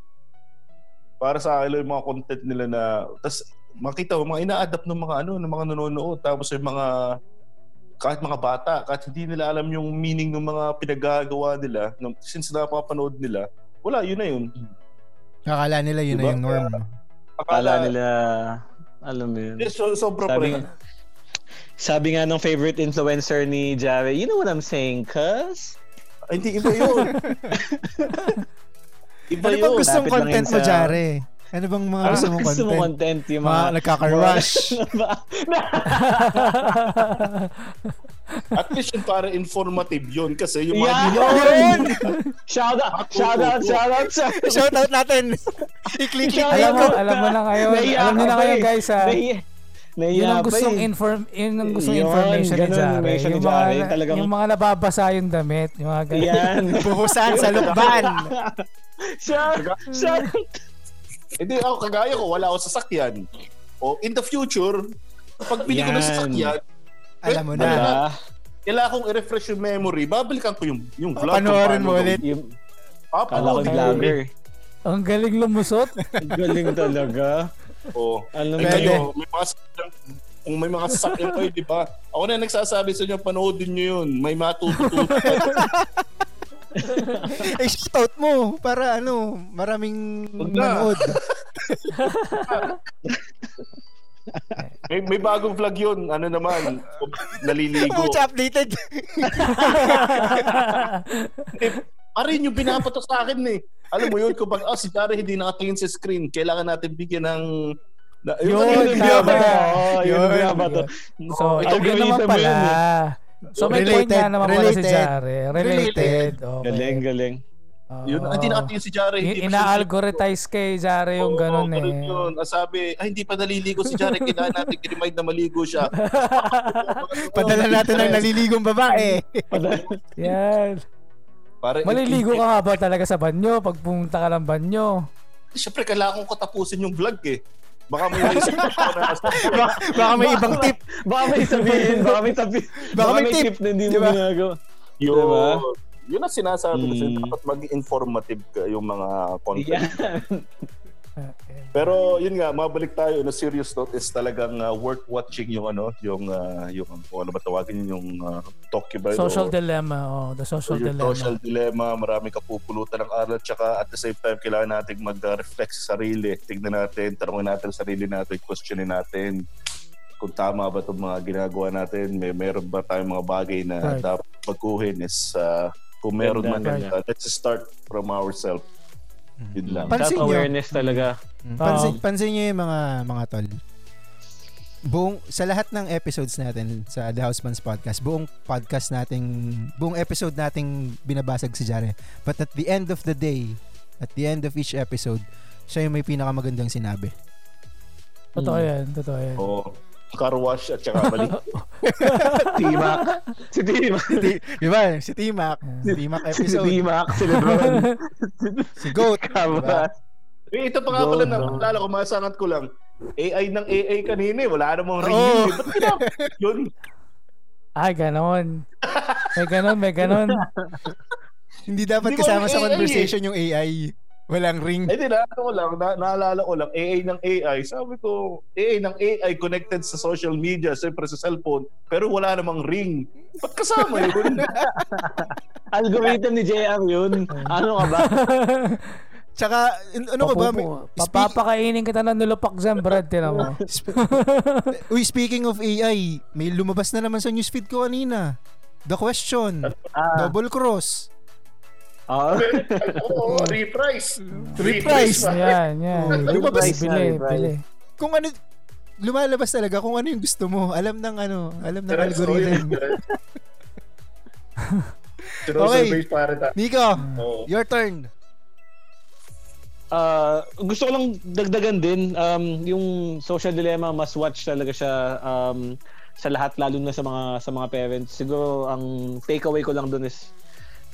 Para sa akin, yung mga content nila na, tas makita mo, mga ina-adapt ng mga ano, ng mga nanonood, tapos yung mga, kahit mga bata, kahit hindi nila alam yung meaning ng mga pinagagawa nila, ng- since napapanood nila, wala, yun na yun. Akala nila yun na Diba? yung norm. Akala nila, alam mo yun. So, sobra pa Sabi, rin. nga- sabi nga nung favorite influencer ni Jare, you know what I'm saying, cuz? Ay, hindi, iba yun. iba Ano yun. bang gustong Lapit content mo, sa- Jare? Ano bang mga gusto mong gusto mo content? content? Yung Mga mga... nagkaka-rush. At least yun para informative yun kasi yung mga Yeah! Yun! shout out! Shout out! Shout out! Shout out! Shout out natin. I-click alam mo, alam mo na. Naiyak alam niyo na ngayon eh. guys ha. Naiya. Yun ang gustong eh. inform yun ang gustong Yun, information ni ganun, Jare. Yung Jare, mga, yung talagang- yung mga nababasa yung damit. Yung mga ganyan. Yan. Buhusan sa lukban. shout out. Hindi ako kagaya ko, wala ako sasakyan. O in the future, pag pili ko ng Yan. sasakyan, Alam mo na. Diba? kailangan kong i-refresh yung memory. Babalikan ko yung yung vlog. Panoorin mo ulit. Yung, ko vlogger. Ang galing lumusot. Ang Galing talaga. O, mo Pwede. kayo, may mga kung may mga sasakyan kayo, di ba? Ako na nagsasabi sa inyo, panoodin nyo yun. May matututunan. eh, shoutout mo para ano, maraming manood. may, may bagong vlog yun. Ano naman, naliligo. Oh, it's updated. Pare, yung binapatok sa akin eh. Alam mo yun, kung pag, oh, si Jare hindi nakatingin sa screen, kailangan natin bigyan ng... Na, Yun, tama. Oo, yun Yun. nga ba to? So, Ito yun naman pala. yun So, may Related, point nga naman pala si related. Jare. Related. Okay. Galing, galing. Oo. Yun, hindi nakatingin si Jare. In- Hindi Ina-algoritize kay Jare yung Oo, ganun ganun eh. Yun. Ah, sabi, ay hindi pa naliligo si Jare, kailangan natin i-remind na maligo siya. Padala natin ng naliligong babae. Yan. Para, Maliligo ka nga ba talaga sa banyo pag pumunta ka ng banyo? Siyempre, kailangan ko tapusin yung vlog eh. Baka may naisip ko na baka, baka may ibang tip. Baka may sabihin, baka may sabihin. Baka may tip, na hindi mo diba? ginagawa. Yun. Diba? Yun ang sinasabi kasi Mm. dapat maging informative ka yung mga content. Yan. Pero yun nga, mabalik tayo on a serious note is talagang uh, worth watching yung ano, yung uh, yung kung ano ba tawagin yun, yung uh, Tokyo ba? Social o- dilemma. Oh, the social yung dilemma. social dilemma, marami kapupulutan ng aral tsaka at the same time kailangan nating mag-reflect sa sarili. Tignan natin, tanongin natin sa sarili natin, questionin natin kung tama ba itong mga ginagawa natin, may meron ba tayong mga bagay na Right. dapat baguhin is uh, kung meron man, ganda. uh, let's start from ourselves. Yun lang. Pansin nyo. Self-awareness talaga. Pansin, pansin nyo yung mga mga tol. Buong, sa lahat ng episodes natin sa The Houseman's Podcast, buong podcast nating, buong episode nating binabasag si Jare. But at the end of the day, at the end of each episode, siya yung may pinakamagandang sinabi. Totoo yan. Totoo yan. Oo. Car wash at saka balik. T-Mac. Si T-Mac. Di, di ba? Si T-Mac. Si T-Mac Si episode. T-Mac. Si Lebron. Si Goat. Diba? eh, ito pa nga pala na, alala ko, masangat ko lang. AI ng AI kanina eh. Wala namang Oo. review. eh. Ba't kina- yun? Ay, ganon. May ganon, may ganon. Hindi dapat Hindi kasama sa AI conversation yung AI. Walang ring. Eh, di na, ano ko lang, na, naalala ko lang, AI ng AI. Sabi ko, AI ng AI connected sa social media, siyempre sa cellphone, pero wala namang ring. Ba't kasama yun? Algorithm ni JR yun. Ano ka ba? Tsaka, ano ko ba? Papapakainin kita ng nulupak dyan, Brad. Tinan mo. Uy, speaking of AI, may lumabas na naman sa newsfeed ko kanina. The question. Ah, Double cross. Ah. Oo, reprise. Reprise. pa. Yan, yan. Lumabas Bili, na, bili, reprise. bili. Kung ano, lumalabas talaga kung ano yung gusto mo. Alam ng ano, alam ng algorithm. Pero Okay. Nico, Oo. your turn. uh, gusto ko lang dagdagan din um, yung social dilemma must watch talaga siya um, sa lahat lalo na sa mga sa mga parents. Siguro ang takeaway ko lang doon is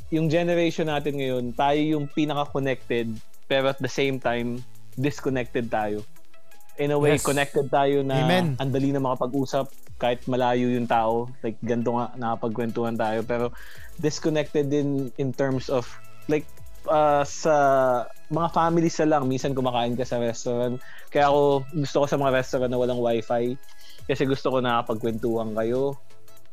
yung generation natin ngayon, tayo yung pinaka-connected pero at the same time disconnected tayo. In a way, Yes. connected tayo na Amen. ang dali na makapag-usap kahit malayo yung tao. Like, ganito nga, nakapagkwentuhan tayo. Pero disconnected din in terms of, like, uh, sa mga families na lang, minsan kumakain ka sa restaurant. Kaya ako, gusto ko sa mga restaurant na walang wifi. Kasi gusto ko nakapagkwentuhan kayo.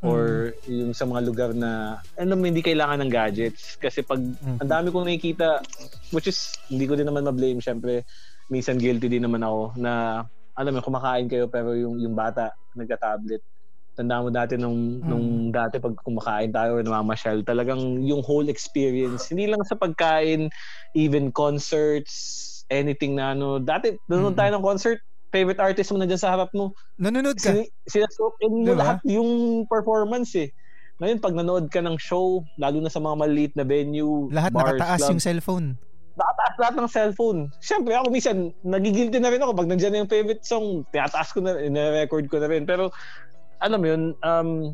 Or yung sa mga lugar na, ano, hindi kailangan ng gadgets. Kasi pag, Mhm. ang dami kong nakikita, which is, hindi ko din naman ma-blame, syempre, minsan guilty din naman ako na, alam mo, kumakain kayo pero yung, yung bata, nagka-tablet. Tanda mo dati nung, nung dati pag kumakain tayo or namamasyal, talagang yung whole experience, hindi lang sa pagkain, even concerts, anything na ano. Dati, nanonood Mm. tayo ng concert, favorite artist mo na dyan sa harap mo. Nanonood ka. Sin- sinasokin mo Diba? lahat yung performance eh. Ngayon, pag nanood ka ng show, lalo na sa mga maliit na venue, Lahat bars, nakataas clubs, yung cellphone. nakataas lahat ng cellphone. Siyempre ako minsan, nagigilty na rin ako pag nandiyan na yung favorite song, tinataas ko na, ina-record ko na rin. Pero, alam mo yun, um,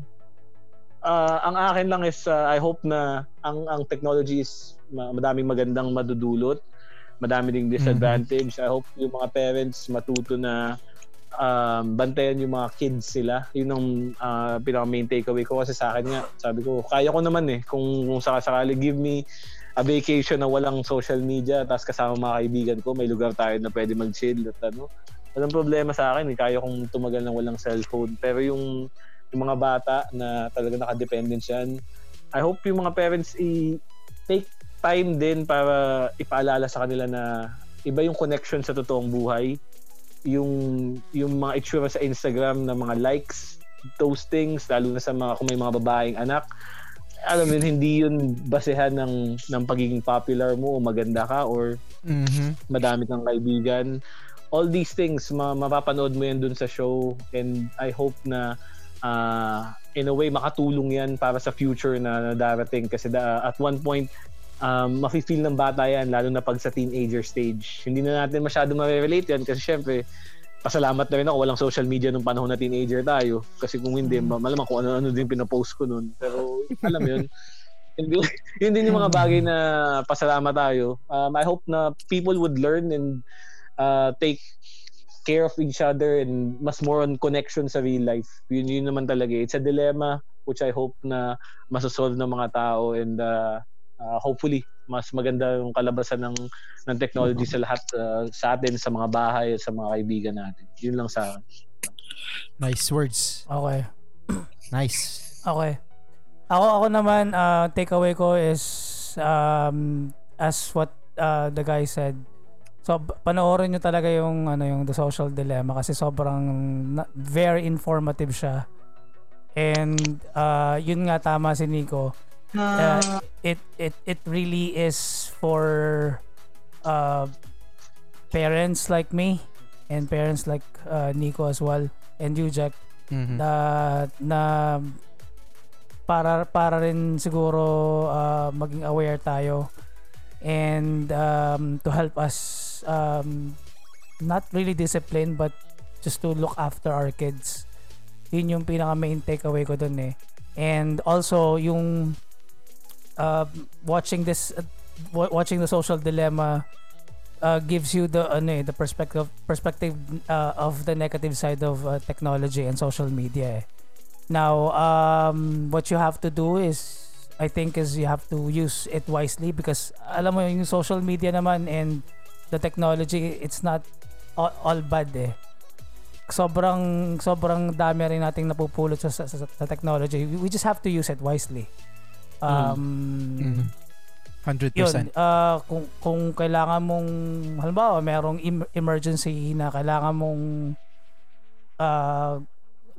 ah, ang akin lang is, ah, I hope na ang ang technology is ma- madaming magandang madudulot, madami ding disadvantage. I hope yung mga parents matuto na um, bantayan yung mga kids sila. Yun ang ah, pinaka main takeaway ko kasi sa akin nga, sabi ko, kaya ko naman eh kung, kung sakasakali give me a vacation na walang social media tapos kasama mga kaibigan ko, may lugar tayo na pwede mag-chill at ano. Walang problema sa akin, eh. kaya kong tumagal ng walang cellphone. Pero yung yung mga bata na talaga nakadependent yan, I hope yung mga parents i take time din para ipaalala sa kanila na iba yung connection sa totoong buhay. Yung yung mga itsura sa Instagram na mga likes, those things, lalo na sa mga kung may mga babaeng anak, alam mo hindi yun basehan ng ng pagiging popular mo o maganda ka or Mhm. madami kang kaibigan. All these things, ma- mapapanood mo yan dun sa show and I hope na ah, in a way makatulong yan para sa future na, na darating kasi da- at one point um, mafe-feel ng bata yan lalo na pag sa teenager stage. Hindi na natin masyado ma-relate yan kasi syempre pasalamat na rin ako walang social media nung panahon na teenager tayo kasi kung hindi ma- malamang kung ano-ano din pinopost ko nun pero alam yun yun, yun din yung mga bagay na pasalamat tayo. Um, I hope na people would learn and uh, take care of each other and mas more on connection sa real life. Yun, yun naman talaga. It's a dilemma which I hope na masosolve ng mga tao and uh, uh, hopefully mas maganda yung kalabasan ng ng technology sa lahat uh, sa atin sa mga bahay at sa mga kaibigan natin. Yun lang sa akin. Nice words. Okay. Nice. Okay. Ako ako naman uh, takeaway ko is um as what uh, the guy said. So panoorin niyo talaga yung ano yung The Social Dilemma kasi sobrang na- very informative siya. And uh, yun nga tama si Nico. Uh, it it it really is for uh, parents like me and parents like uh, Nico as well and you Jack Mhm. na na para para rin siguro uh, maging aware tayo and um, to help us um, not really discipline but just to look after our kids yun yung pinaka main takeaway ko dun eh and also yung uh, watching this uh, wa- watching the social dilemma uh, gives you the eh, the perspective perspective uh, of the negative side of uh, technology and social media. Eh. Now, um, what you have to do is I think is you have to use it wisely because alam mo yung social media naman and the technology it's not all, all bad eh. Sobrang sobrang dami rin nating napupulot sa, sa, sa technology. We just have to use it wisely. Um, Mhm. 100%. yun, ah, kung kung kailangan mong halimbawa merong em- emergency na kailangan mong ah,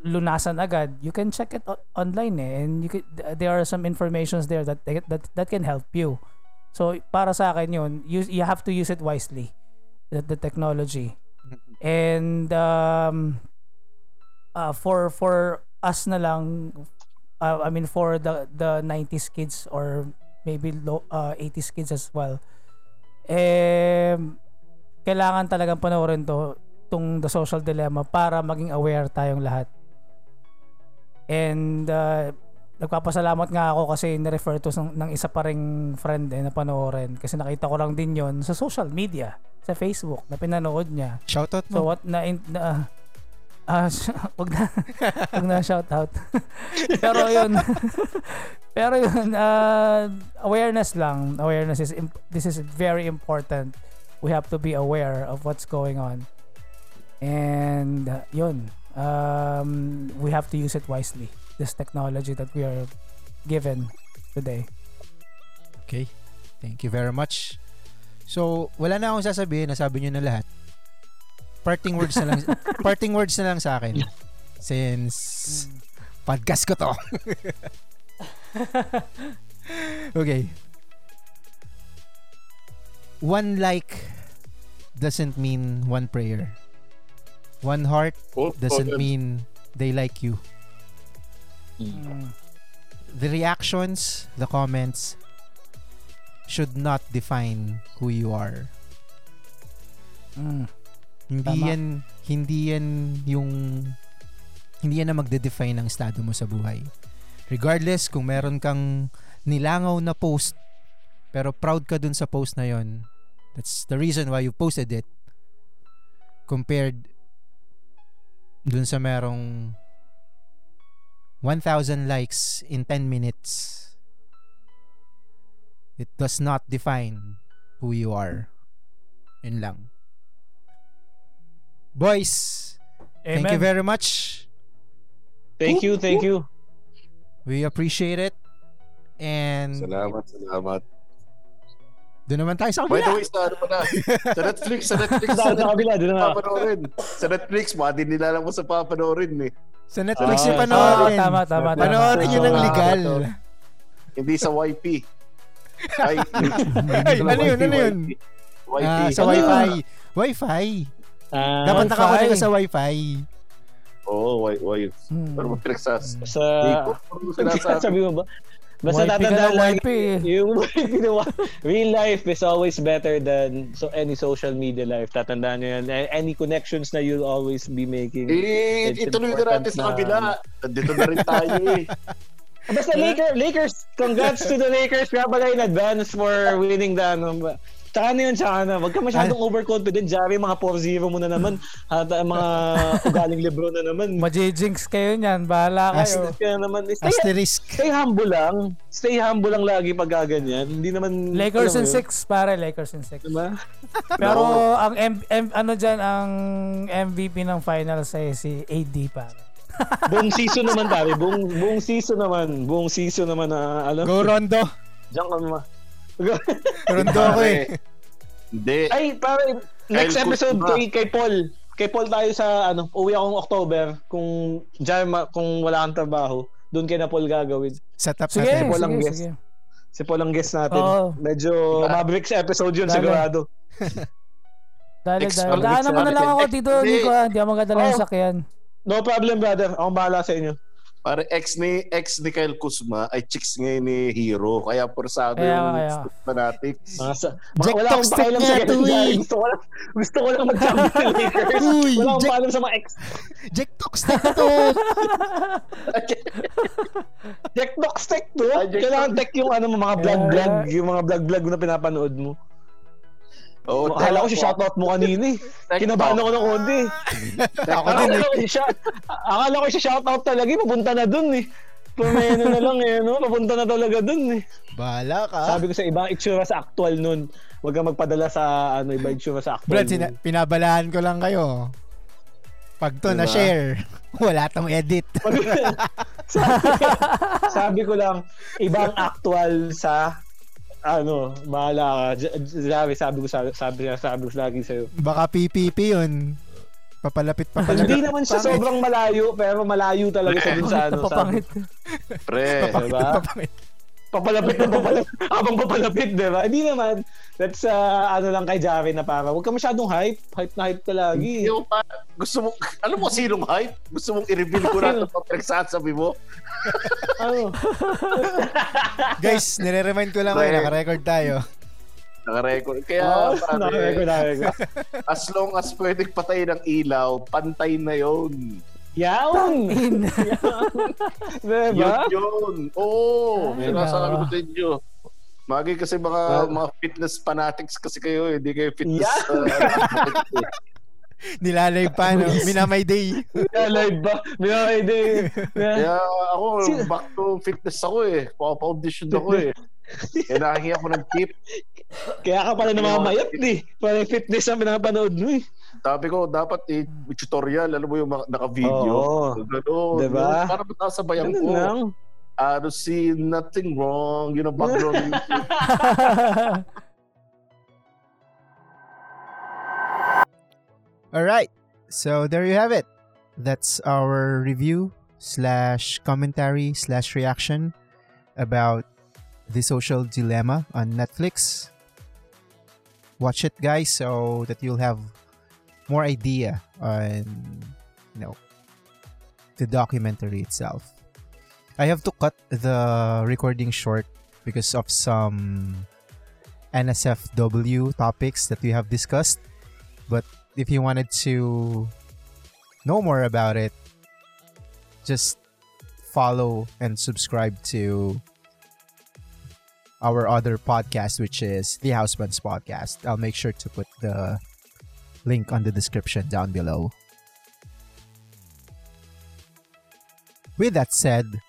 lunasan agad, you can check it o- online eh and you could, there are some informations there that that that can help you. So para sa akin yun, you, you have to use it wisely. The, the technology. And um uh, for for us na lang uh, I mean for the the 90s kids or maybe low, uh, 80s kids as well. Um, kailangan talagang panoorin to tong The Social Dilemma para maging aware tayong lahat. And uh, nagpapasalamat nga ako kasi ni-refer to ng, ng isa pa ring friend eh na panoorin kasi nakita ko lang din yon sa social media sa Facebook na pinanood niya Shoutout so mo. what na, in, na ah wag na wag na shout out pero yun pero yun uh, awareness lang awareness is imp- this is very important we have to be aware of what's going on and uh, yun um, we have to use it wisely this technology that we are given today Okay. Thank you very much. So, wala na akong sasabihin. Nasabi nyo na lahat. Parting words na lang, parting words na lang sa akin. Since podcast ko to. okay. One like doesn't mean one prayer. One heart doesn't mean they like you. Mm. the reactions, the comments should not define who you are. Mm. Hindi Tama. yan hindi yan yung hindi yan na magde-define ng estado mo sa buhay. Regardless kung meron kang nilangaw na post pero proud ka dun sa post na yon. That's the reason why you posted it compared dun sa merong 1,000 likes in 10 minutes. It does not define who you are. Yun lang. Boys, thank you Amen. very much. Thank you, thank you. We appreciate it. And Salamat, salamat. doon naman tayo sa By the kabila. way, sa ano pala? Sa Netflix, sa Netflix, Sa, sa kabila, doon na nga. papanoorin. Sa Netflix, mga din nila lang mo sa papanoorin eh. Sa Netflix Ah, yung Ah, panoorin. tama, tama, tama. Panoorin yun ng legal. Hindi sa YP. Ay, ano yun, ano yun? YP. Ah, sa Ano yun? Wi-Fi. Wi-Fi. Ah, Dapat Wi-Fi. nakakuha ka sa Wi-Fi. Oo, oh, Y, Y. Mm. Pero mo pinagsas. sa... Sabi mo ba? Basta tatandaan ng lang YP eh. yung ginawa. Real life is always better than so any social media life. Tatandaan nyo yan. Any connections na you'll always be making. Eh, It's ituloy na natin sa na- kabila. Nandito na rin tayo eh. Basta Lakers, Lakers, congrats to the Lakers. Kaya pala in advance for winning the ano. Tsaka na yun, tsaka na. Huwag ka masyadong overconfident, Jerry. Mga 4-0 mo na naman. At uh, mga ugaling Lebron na naman. Majijinx kayo niyan. Bahala kayo. Kaya naman, stay, Asterisk. stay humble lang. Stay humble lang lagi pag gaganyan. Hindi naman... Lakers yun, 6 pare, Lakers in 6. Diba? Pero ang M- M- ano diyan ang MVP ng finals ay si AD pare. buong season naman tayo. Buong, buong season naman. Buong season naman na alam. Go Rondo. Diyan ka naman. Rondo ako eh. Hindi. Ay, pare, next Kyle episode Kuzma. kay, kay Paul. Kay Paul tayo sa, ano, uwi akong October. Kung, dyan, kung wala kang trabaho, doon kay na Paul gagawin. Set up Sige, natin. Paul ang guest. sige. Si Paul ang guest natin. Oo. Medyo Diba? Mavericks episode yun, Dali. sigurado. Dali. Olympics Daanan mo na lang ako dito. Nico. ah. Hindi ako magdadala ng Oh. sakyan. No problem, brother. Akong bahala sa inyo. Pare ex ni ex ni Kyle Kuzma ay chicks ngayon ni Hero kaya forsado Kaya, yung kaya. fanatics. Mga sa, Jack wala akong Toxic pakialam sa ganun, eh. Gusto ko lang, gusto ko lang mag-champion ng Lakers. Uy, wala akong Jack- pakialam sa mga ex. Jack Talks na to. Jack Tech to. Kailangan tech yung ano, mga vlog-vlog, Yeah. yung mga vlog-vlog na pinapanood mo. Oh, Akala ko si shoutout mo kanina eh. Kinabahan ako ng konti. Ako din eh. ko si shout- Akala ko si shoutout talaga eh. Papunta na dun eh. Pumeno na lang eh. No? Papunta na talaga dun eh. Bahala ka. Sabi ko sa ibang itsura sa actual nun. Huwag kang magpadala sa ano iba itsura sa actual Brad, sina- pinabalaan ko lang kayo. Pag to Diba? na-share, wala tong edit. sabi, sabi ko lang, ibang actual sa ano, bahala ka. Sabi, sabi ko, sabi, sabi, sabi ko lagi sa'yo. Baka PPP yun. Papalapit, papalapit. Hindi naman siya sobrang malayo, pero malayo talaga siya dun sa ano. Sabi, Napapangit. Pre, diba? Papalapit. Papalapit na papalapit. Habang papalapit, di ba? Hindi naman. That's uh, ano lang kay Javi na para, huwag ka masyadong hype. Hype na hype ka lagi. yung pa, gusto mo, alam mo sinong hype? Gusto mong i-reveal ko na ito pag pinagsasabi mo? Ano? Guys, nire-remind ko lang kayo, naka-record tayo. Naka-record. Kaya, pare, nakarecord, nakarecord. as long as pwedeng patay ng ilaw, pantay na yun. Yun diba? yun. Oo. Ay, Sinasabi ko sa inyo. Magi kasi mga Ah. mga fitness fanatics kasi kayo eh. Hindi kayo fitness. Yeah. uh, Nilalay pa, no? Minamay day. Live ba? May mga idea. Kaya ako, back to fitness ako eh. Pa-audition ako eh. Kaya nakahingi ako ng tip. Kaya ka pala namamayat eh. Parang fitness ang pinapanood mo eh. Sabi ko, dapat eh, tutorial. Alam mo yung mga naka-video. Oo. Diba? Para matasabayan ko. lang. I don't see nothing wrong. You know, background music. All right. So there you have it. That's our review slash commentary slash reaction about the social dilemma on Netflix. Watch it, guys, so that you'll have more idea on you know the documentary itself. I have to cut the recording short because of some NSFW topics that we have discussed. But if you wanted to know more about it, just follow and subscribe to our other podcast, which is the Housebands Podcast. I'll make sure to put the link on the description down below. With that said,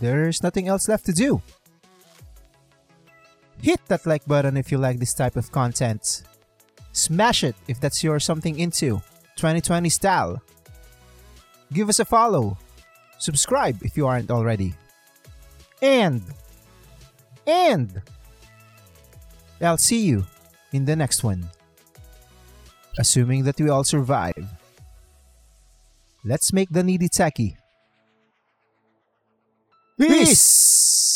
there's nothing else left to do. Hit that like button if you like this type of content. Smash it if that's your something into 2020 style. Give us a follow. Subscribe if you aren't already. And and I'll see you in the next one. Assuming that we all survive. Let's make the needy tacky. Peace!